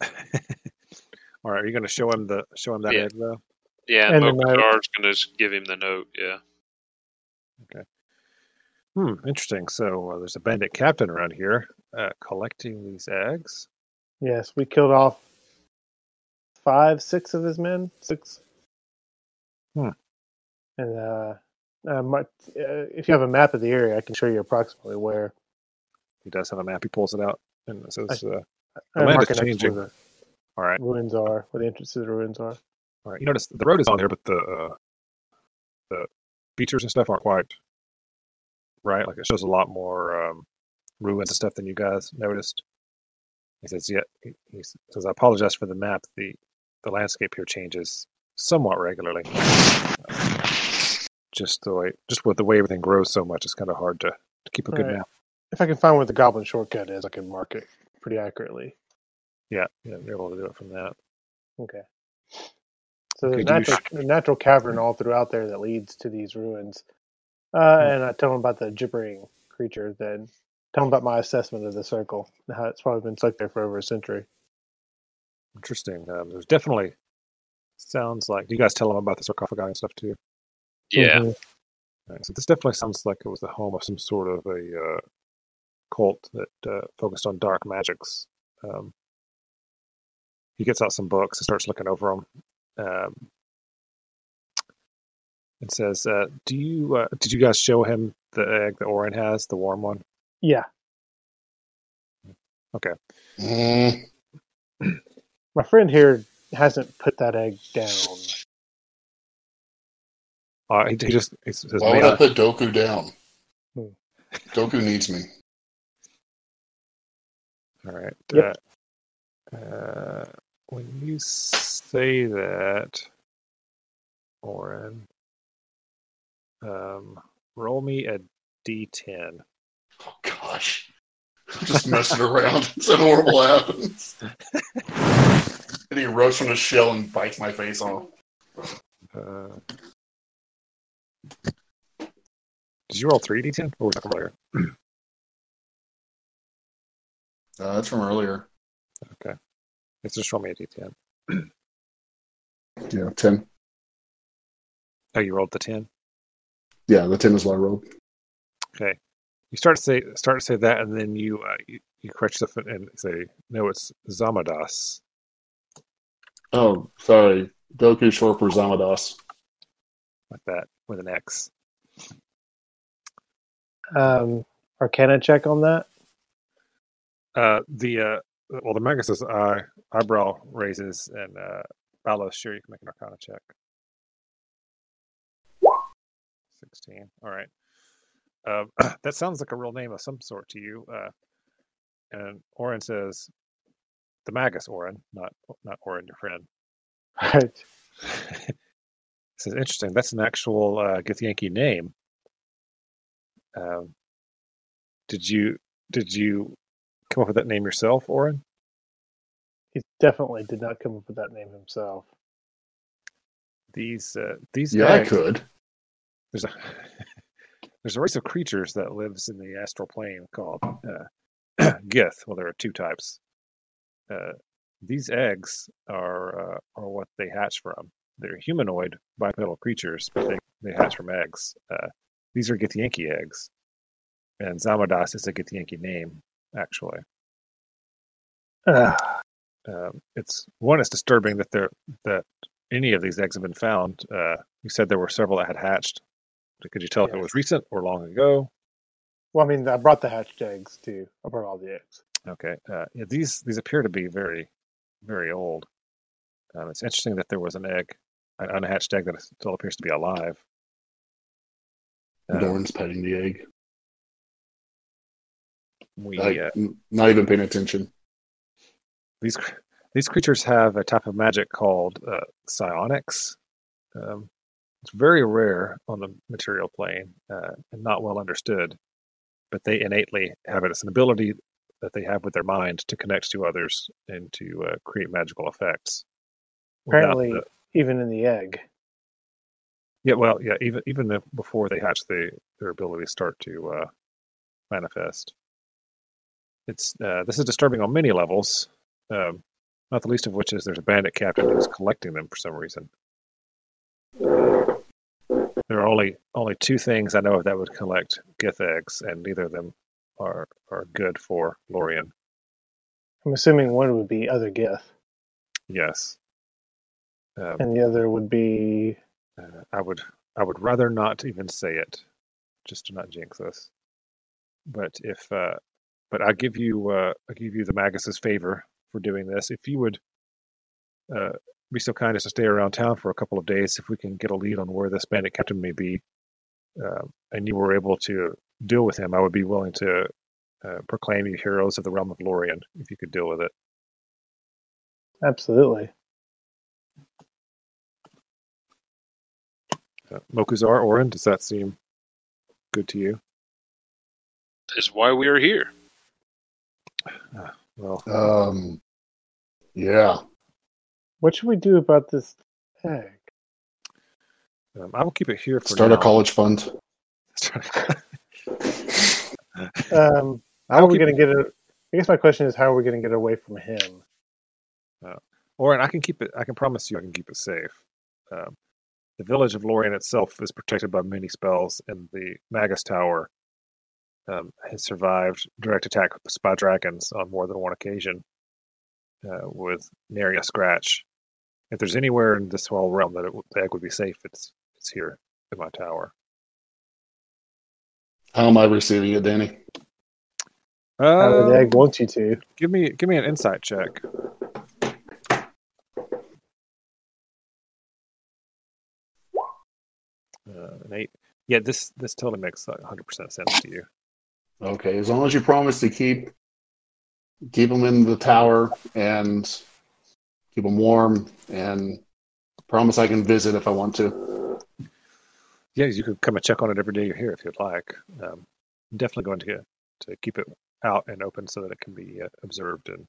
All right, are you going to show him the show him that Yeah. egg though? Yeah, And and the going to give him the note. Yeah. Okay. Hmm, interesting. So uh, there's a bandit captain around here uh, collecting these eggs. Yes, we killed off five, six of his men. Six. Hmm. And uh, uh, my, uh, if you have a map of the area, I can show you approximately where. He does have a map. He pulls it out and it says, uh, I'm land is marking next to changing. "All right, ruins are, where the entrance to the ruins are. All right." You notice the road is on here, but the uh, the features and stuff aren't quite right. Like it shows a lot more um, ruins and stuff than you guys noticed. He says, "Yeah." He, says, "I apologize for the map. the The landscape here changes somewhat regularly. Just the way, just with the way everything grows so much, it's kind of hard to, to keep a good Right. map." If I can find where the goblin shortcut is, I can mark it pretty accurately. Yeah, yeah, they're able to do it from that. Okay. So there's natural, a natural cavern all throughout there that leads to these ruins. Uh, and I tell him about the gibbering creature. Then tell him about my assessment of the circle. and How it's probably been stuck there for over a century. Interesting. Um, there's definitely sounds like. Do you guys tell them about the sarcophagi and stuff too? Yeah. Mhm. Right, so this definitely sounds like it was the home of some sort of a uh, cult that uh, focused on dark magics. Um, he gets out some books and starts looking over them, um, and says, uh, "Do you uh, did you guys show him the egg that Orin has, the warm one?" Yeah, Mm, my friend here hasn't put that egg down. Uh, he, he just he says, why "May would I I-" put Doku down? Hmm. Doku needs me. All right. Yep. Uh, uh, when you say that, Oren, um, roll me a d10. Oh gosh. Just messing around. Something horrible happens. and he rose from the shell and bites my face off. Uh, did you roll three d10? Or was that from earlier? Uh, that's from earlier. It's just roll me a d10. Yeah, ten. Oh, you rolled the 10? Yeah, the ten is what I rolled. Okay. You start to say start to say that, and then you uh, you, you correct stuff and say, no, it's Zamadas. Oh, sorry. Goku short for Zamadas. Like that, with an X. Um, Arcana check on that. Uh, the uh, well, the Magus's eye eyebrow raises, and uh, Balos, sure you can make an Arcana check. Sixteen. All right. Um, that sounds like a real name of some sort to you. Uh, and Oren says, "The Magus, Oren, not not Oren, your friend." Right. says, "Interesting. That's an actual uh, Githyanki name." Um, did you did you come up with that name yourself, Oren? He definitely did not come up with that name himself. These uh, these Yeah, I could. there's a there's a race of creatures that lives in the astral plane called uh, Gith. Well, there are two types. Uh, these eggs are uh, are what they hatch from. They're humanoid bipedal creatures, but they, they hatch from eggs. Uh, these are Githyanki eggs, and Zamadas is a Githyanki name, actually. Ugh. Um, it's one. It's disturbing that there that any of these eggs have been found. Uh, you said there were several that had hatched. Could you tell if it was recent or long ago? well, I mean, I brought the hatched eggs too. I brought all the eggs. Okay. Uh, yeah, these these appear to be very, very old. Um, it's interesting that there was an egg, an unhatched egg that still appears to be alive. Um, Doran's petting the egg. We Like, uh, not even paying attention. these these creatures have a type of magic called uh, psionics. Um, it's very rare on the material plane uh, and not well understood, but they innately have it. It's an ability that they have with their mind to connect to others and to uh, create magical effects. Apparently, the- even in the egg. Yeah, well, yeah, even even if before they hatch, they their abilities start to uh, manifest. It's uh, this is disturbing on many levels. Um, not the least of which is there's a bandit captain who's collecting them for some reason. There are only only two things I know of that would collect Gith eggs, and neither of them are are good for Lorien. I'm assuming one would be other Gith, Yes, um, and the other would be uh, I would I would rather not even say it, just to not jinx us. But if uh, but I give you uh, I give you the Magus's favor for doing this. If you would uh, be so kind as to stay around town for a couple of days, if we can get a lead on where this bandit captain may be, uh, and you were able to deal with him, I would be willing to uh, proclaim you heroes of the realm of Lorien if you could deal with it. absolutely. Uh, Mokuzar, Orin, does that seem good to you? Is why we are here. Well, Um, yeah. What should we do about this egg? um, I will keep it here for Start now. a college fund. Um, I how are we going to get it? I guess my question is, how are we going to get away from him? Orin, I can keep it. I can promise you, I can keep it safe. Um, the village of Lorien itself is protected by many spells, and the Magus Tower um, has survived direct attack by dragons on more than one occasion, uh, with nary a scratch. If there's anywhere in this whole realm that it, the egg would be safe, it's it's here in my tower. How am I receiving it, Danny? How Uh, the egg wants you to. give me give me an insight check. Uh, an eight. Yeah, this this totally makes hundred percent sense to you. Okay, as long as you promise to keep keep them in the tower and keep them warm, and promise I can visit if I want to. Yeah, you could come and check on it every day you're here if you'd like. Um, definitely going to to keep it out and open so that it can be uh, observed and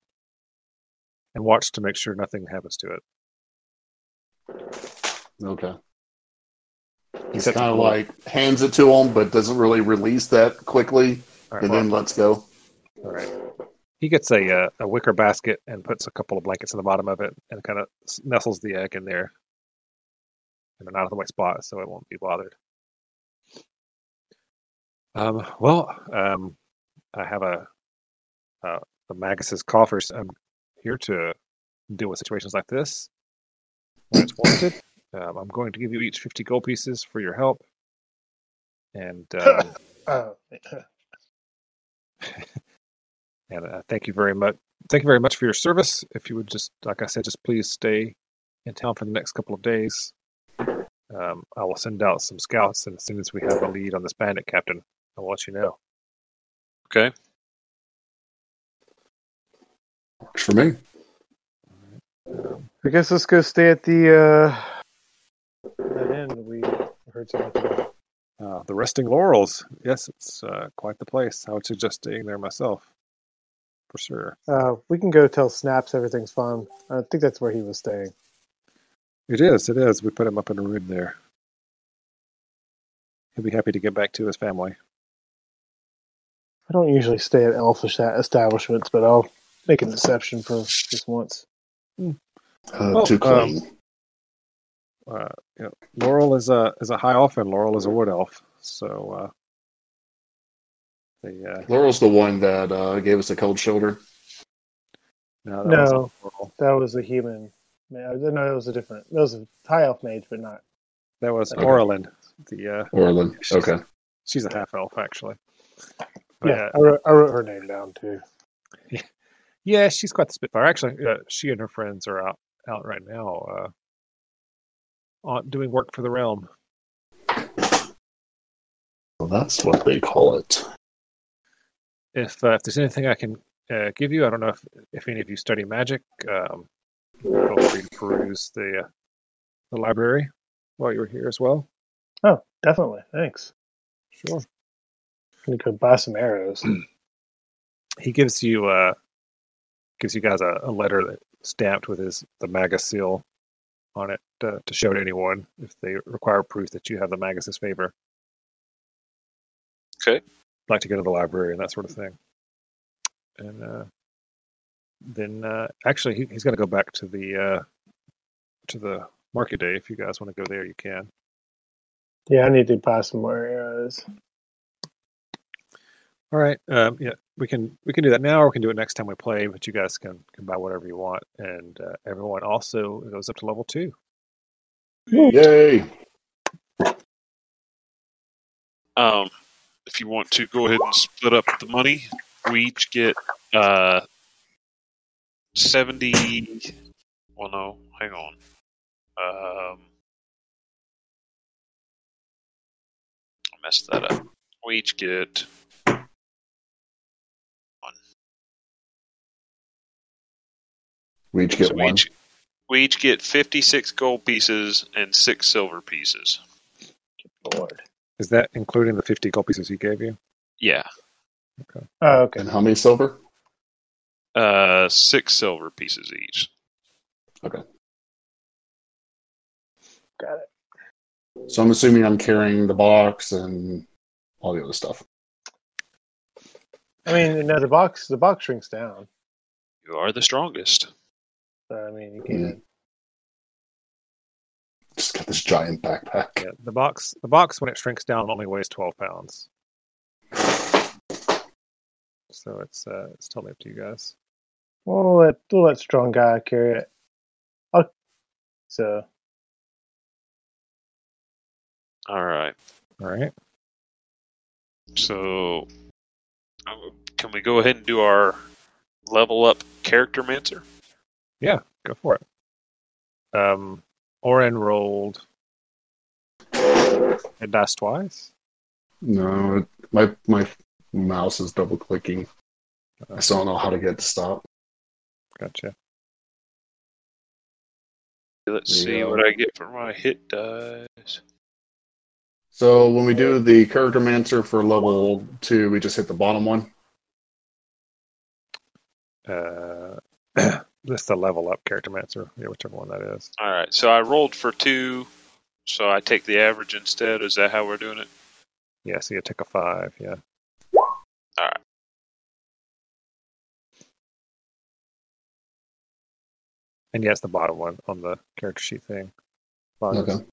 and watched to make sure nothing happens to it. Okay. He's kind of like hands it to him, but doesn't really release that quickly, right, and well, then lets go. all right. He gets a uh, a wicker basket and puts a couple of blankets in the bottom of it and kind of nestles the egg in there in an out of the way spot so it won't be bothered. Um, well, um, I have a uh, the Magus's coffers. I'm here to deal with situations like this when it's warranted. Um, I'm going to give you each 50 gold pieces for your help. And um, Oh, and uh, thank you very much. Thank you very much for your service. If you would just, like I said, just please stay in town for the next couple of days. Um, I will send out some scouts, and as soon as we have a lead on this bandit captain, I'll let you know. Okay. Works for me. Um, I guess let's go stay at the uh, that inn we heard so much about. Uh, the Resting Laurels. Yes, it's uh, quite the place. I would suggest staying there myself, for sure. Uh, we can go tell Snaps everything's fine. I think that's where he was staying. It is. It is. We put him up in a room there. He'll be happy to get back to his family. I don't usually stay at elf establishments, but I'll make an exception for this once. Uh, Oh, too um, clean. Uh, you know, Laurel is a is a high elf, and Laurel is a wood elf. So uh, the uh, Laurel's the one that uh, gave us a cold shoulder. no, that wasn't No. Laurel. That was a human. No, that was a different. That was a high elf mage, but not. that was Okay. Orlin. The uh, Orlin. She's- Okay. she's a half elf actually. But, Yeah, uh, I wrote, I wrote her name down too. yeah, she's quite the spitfire. Actually, uh, she and her friends are out out right now, uh, on doing work for the realm. Well, that's what they call it. If uh, if there's anything I can uh, give you, I don't know if if any of you study magic. Um, feel free to peruse the uh, the library while you're here as well. Oh, definitely. Thanks. Sure. I'm buy some arrows. He gives you uh gives you guys a, a letter that stamped with his the maga seal on it. To, to show to anyone if they require proof that you have the Magus's favor. Okay. Like to go to the library and that sort of thing. And uh, then uh, actually, he, he's got to go back to the uh, to the market day. If you guys want to go there, you can. Yeah, I need to buy some more arrows. All right. Um, yeah, we can we can do that now, or we can do it next time we play. But you guys can can buy whatever you want, and uh, everyone also goes up to level two. Yay! Um, if you want to go ahead and split up the money, we each get uh, 70. Well, no, hang on. Um, I messed that up. We each get one. We each get So one. each, we each get 56 gold pieces and six silver pieces. Lord. Is that including the fifty gold pieces he gave you? Yeah. Oh, okay. And how many silver? Uh, six silver pieces each. Okay. Got it. So I'm assuming I'm carrying the box and all the other stuff. I mean, no, the box the box shrinks down. You are the strongest. So, I mean, you can. Just got this giant backpack. Yeah, the box the box when it shrinks down only weighs twelve pounds. So it's uh, it's totally up to you guys. We'll let we'll let strong guy carry it. Oh, so All right. All right. So, uh, can we go ahead and do our level up character mancer? Yeah, go for it. Um, Oren rolled. It dice twice. No, it, my my mouse is double clicking. I still don't know how to get it to stop. Gotcha. Let's There see go. what I get for my hit dice. So when we do the character mancer for level two, we just hit the bottom one. Uh, this is the level up character mancer. Yeah, whichever one that is. All right. So I rolled for two. So I take the average instead. Is that how we're doing it? Yeah, so you take a five. Yeah. All right. And yeah, it's the bottom one on the character sheet thing. Bottom. Okay.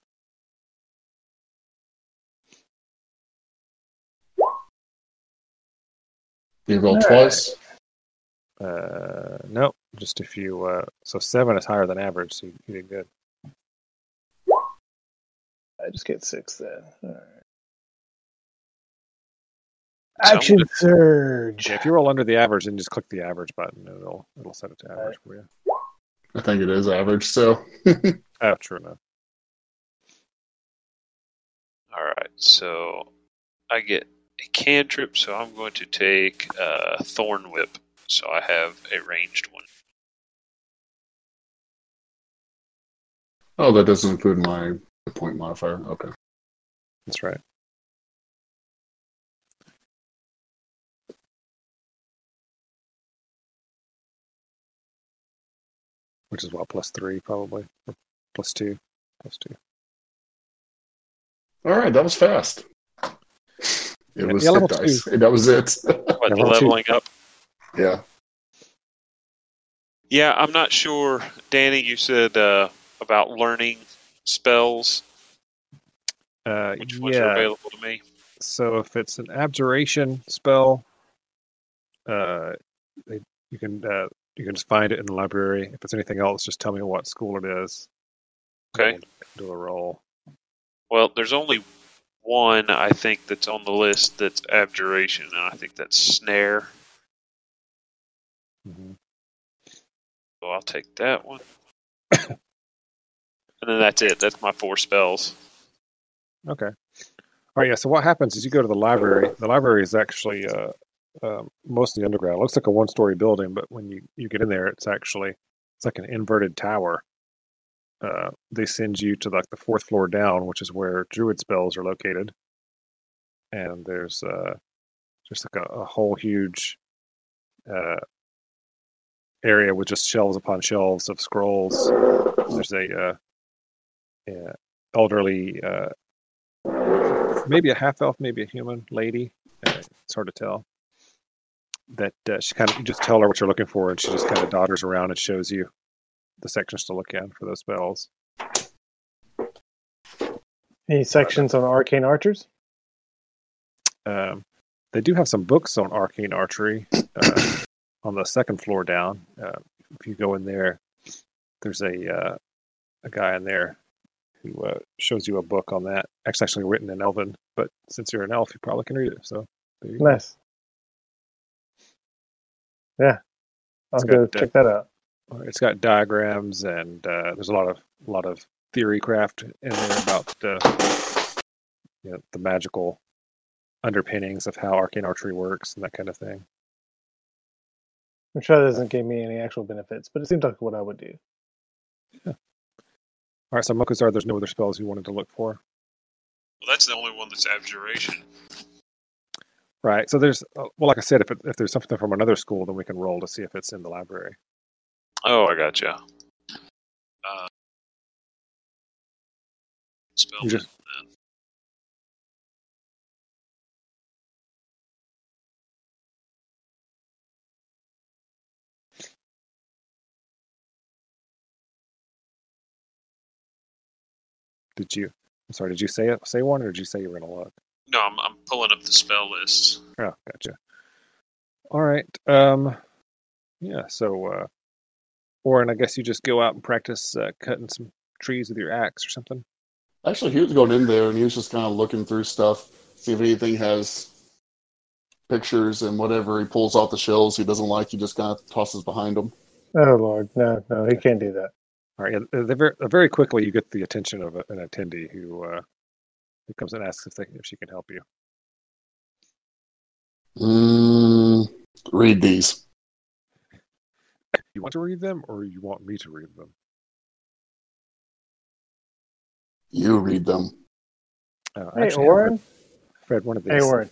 You roll All twice. Uh, no, just a few. Uh, so seven is higher than average, so you, you did good. I just get six then. All right. Action gonna- surge. Yeah, if you roll under the average, then just click the average button, and it'll it'll set it to average for you. I think it is average. So Oh, true enough. All right. So I get a cantrip. So I'm going to take uh, Thorn Whip. So I have a ranged one. oh, that doesn't include my point modifier. Okay. That's right. Which is what plus three probably, or plus two, plus two. All right, that was fast. It Yeah, was yeah, hit level dice. And that was it. What, the Level two. leveling up? Yeah. Yeah, I'm not sure. Danny, you said uh, about learning spells. Uh, Which ones are yeah. available to me? So if it's an abjuration spell, uh, they, you can uh, you can just find it in the library. If it's anything else, just tell me what school it is. Okay. Do a roll. Well, there's only one I think that's on the list that's abjuration, and I think that's snare. Hmm So I'll take that one. and then that's it. That's my four spells. Okay. All right. Yeah. So what happens is you go to the library. The library is actually uh, um, mostly underground. It looks like a one-story building, but when you you get in there, it's actually it's like an inverted tower. Uh, they send you to like the fourth floor down, which is where druid spells are located. And there's uh, just like a, a whole huge uh, area with just shelves upon shelves of scrolls. There's a uh, uh, elderly, uh, maybe a half elf, maybe a human lady. Uh, it's hard to tell. That uh, she kind of you just tell her what you're looking for, and she just kind of dodders around and shows you the sections to look at for those spells. Any sections on arcane archers? Um, they do have some books on arcane archery uh, on the second floor down. Uh, if you go in there, there's a uh, a guy in there who uh, shows you a book on that. It's actually written in Elven, but since you're an elf, you probably can read it. So there you go. Nice. Yeah, I'll It's go got, uh, check that out. It's got diagrams and uh, there's a lot of a lot of theory craft in there about uh, you know, the magical underpinnings of how arcane archery works and that kind of thing. I'm sure that doesn't give me any actual benefits, but it seems like what I would do. Yeah. All right, so Mokuzar, there's no other spells you wanted to look for. Well, that's the only one that's abjuration. Right. So there's uh, well, like I said, if it, if there's something from another school, then we can roll to see if it's in the library. Oh, I gotcha. Uh, spell You just- Did you? I'm sorry. Did you say it? Say one, or did you say you were gonna look? No, I'm, I'm pulling up the spell list. Oh, gotcha. All right. Um, yeah. So, uh, Oren, I guess you just go out and practice uh, cutting some trees with your axe or something. Actually, he was going in there and he was just kind of looking through stuff, see if anything has pictures and whatever he pulls off the shelves he doesn't like, he just kind of tosses behind him. Oh Lord, no, no, he can't do that. All right. Yeah, very, very quickly, you get the attention of a, an attendee who uh, who comes and asks if they, if she can help you. Mm, read these. You want to read them, or you want me to read them? You read them. Uh, Hey, actually, Oren. Fred, Fred, one of these. Hey, Warren.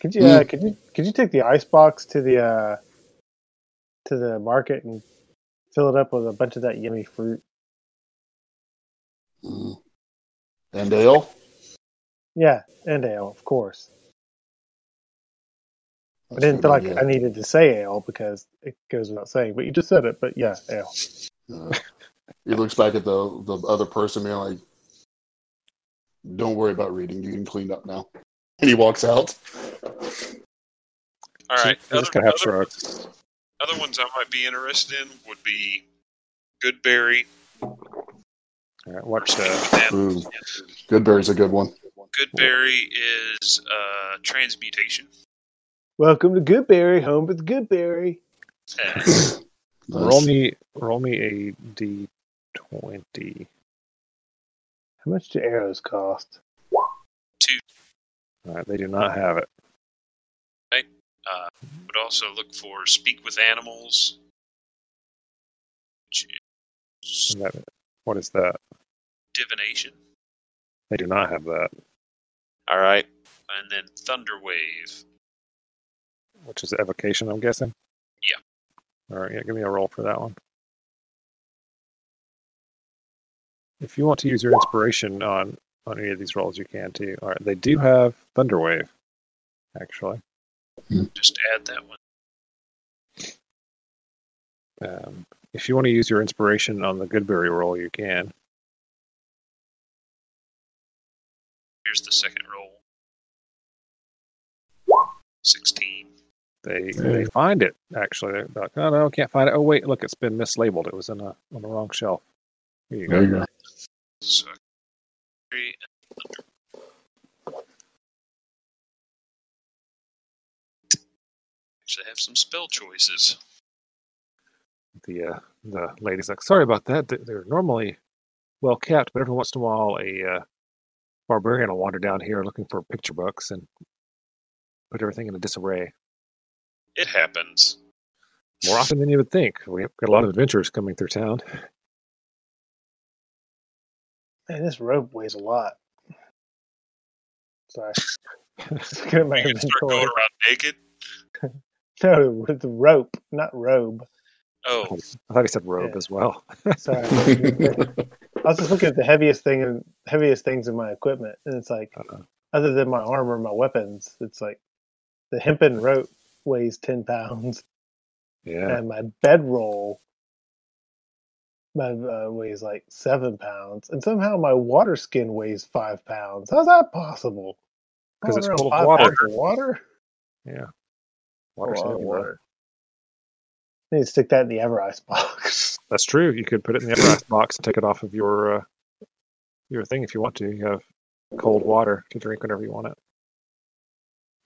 Could you uh, could you could you take the ice box to the uh, to the market and fill it up with a bunch of that yummy fruit? Mm. And ale? Yeah, and ale, of course. I didn't feel like idea. I needed to say ale because it goes without saying, but you just said it. But yeah, ale. Uh, he looks back at the the other person and like, "Don't worry about reading. You can clean up now." And he walks out. All So Other, just kind of have other, shrugs. Other ones I might be interested in would be Goodberry. All right, watch Speak uh. Ooh, Goodberry's a good one. Goodberry is uh, transmutation. Welcome to Goodberry, home with Goodberry. Nice. roll me roll me a d twenty. How much do arrows cost? Two. All right, they do not have it. Uh, would also look for speak with animals. Which is that- What is that? divination. They do not have that, All right. And then Thunderwave. which is evocation, I'm guessing. Yeah. All right, yeah, give me a roll for that one. If you want to use your inspiration on on any of these rolls, you can too. All right, they do have Thunderwave, actually. Just add that one. Um, if you want to use your inspiration on the Goodberry roll, you can. Here's the second roll. 16. They they find it actually. They're like, oh no, can't find it. Oh wait, look, it's been mislabeled. It was in a on the wrong shelf. Here you There go. you go. So, three Actually, have some spell choices. The uh, the lady's like, sorry about that. They- They're normally well kept, but every once in a while, a uh, barbarian will wander down here looking for picture books and put everything in a disarray. It happens. More often than you would think. We've got a lot of adventurers coming through town. Man, this rope weighs a lot. Sorry. Just looking at my You start going around naked. No, with rope, not robe. Oh, I thought he said robe Yeah. as well. Sorry. I was just looking at the heaviest thing and heaviest things in my equipment, and it's like, Uh-uh. other than my armor, and my weapons, it's like the hempen rope weighs ten pounds, Yeah. and my bedroll my, uh, weighs like seven pounds, and somehow my water skin weighs five pounds. How's that possible? Because it's full of water. of water. Yeah. A Water's lot of heavy, though. water. I need to stick that in the Everice box. That's true. You could put it in the Everlast box and take it off of your uh, your thing if you want to. You have cold water to drink whenever you want it.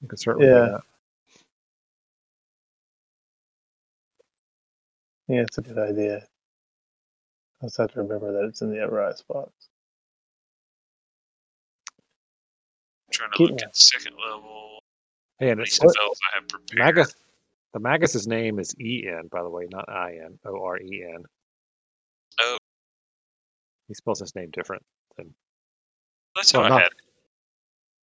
You can certainly Yeah. do that. yeah, it's a good idea. I just have to remember that it's in the Everice box. I'm trying to Keep look me. at second level. Hey, and These it's spells I have prepared. Magus. The Magus's name is E N, by the way, not I N. O R E N. Oh. He spells his name different. That's Well, how I had it.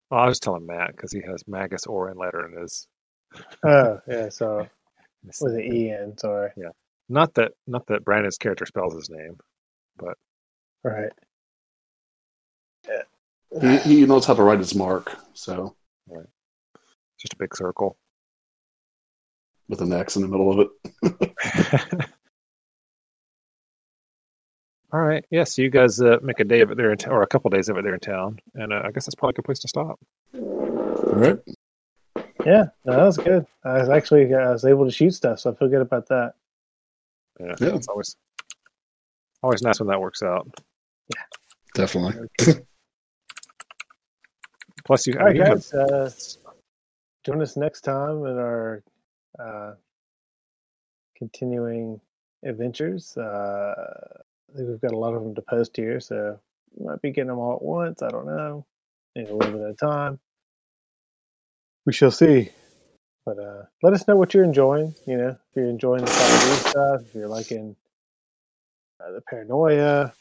Well, I was telling Matt because he has Magus Orin letter in his. Oh, yeah, so with an E in, Yeah, Not that, not that Brandon's character spells his name. But. Right. He, he knows how to write his mark, so Just a big circle. with an X in the middle of it. All right. Yeah. So you guys uh, make a day of it there, in t- or a couple days of it there in town, and uh, I guess that's probably a good place to stop. All right. Yeah, no, that was good. I was actually I was able to shoot stuff, so I feel good about that. Yeah. Yeah. It's always always nice when that works out. Yeah, definitely. Plus, you, I All right, mean, you have- uh, join us next time in our uh, continuing adventures. Uh, I think we've got a lot of them to post here, so we might be getting them all at once. I don't know, maybe a little bit at a time. We shall see. But uh, let us know what you're enjoying. You know, if you're enjoying the 5e stuff, if you're liking uh, the paranoia,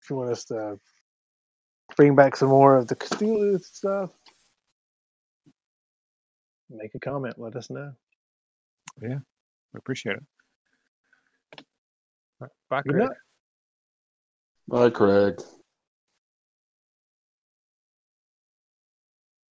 if you want us to bring back some more of the Cthulhu stuff, make a comment. Let us know. Yeah, we appreciate it. All right, Bye, Good Craig. night. Bye, Craig.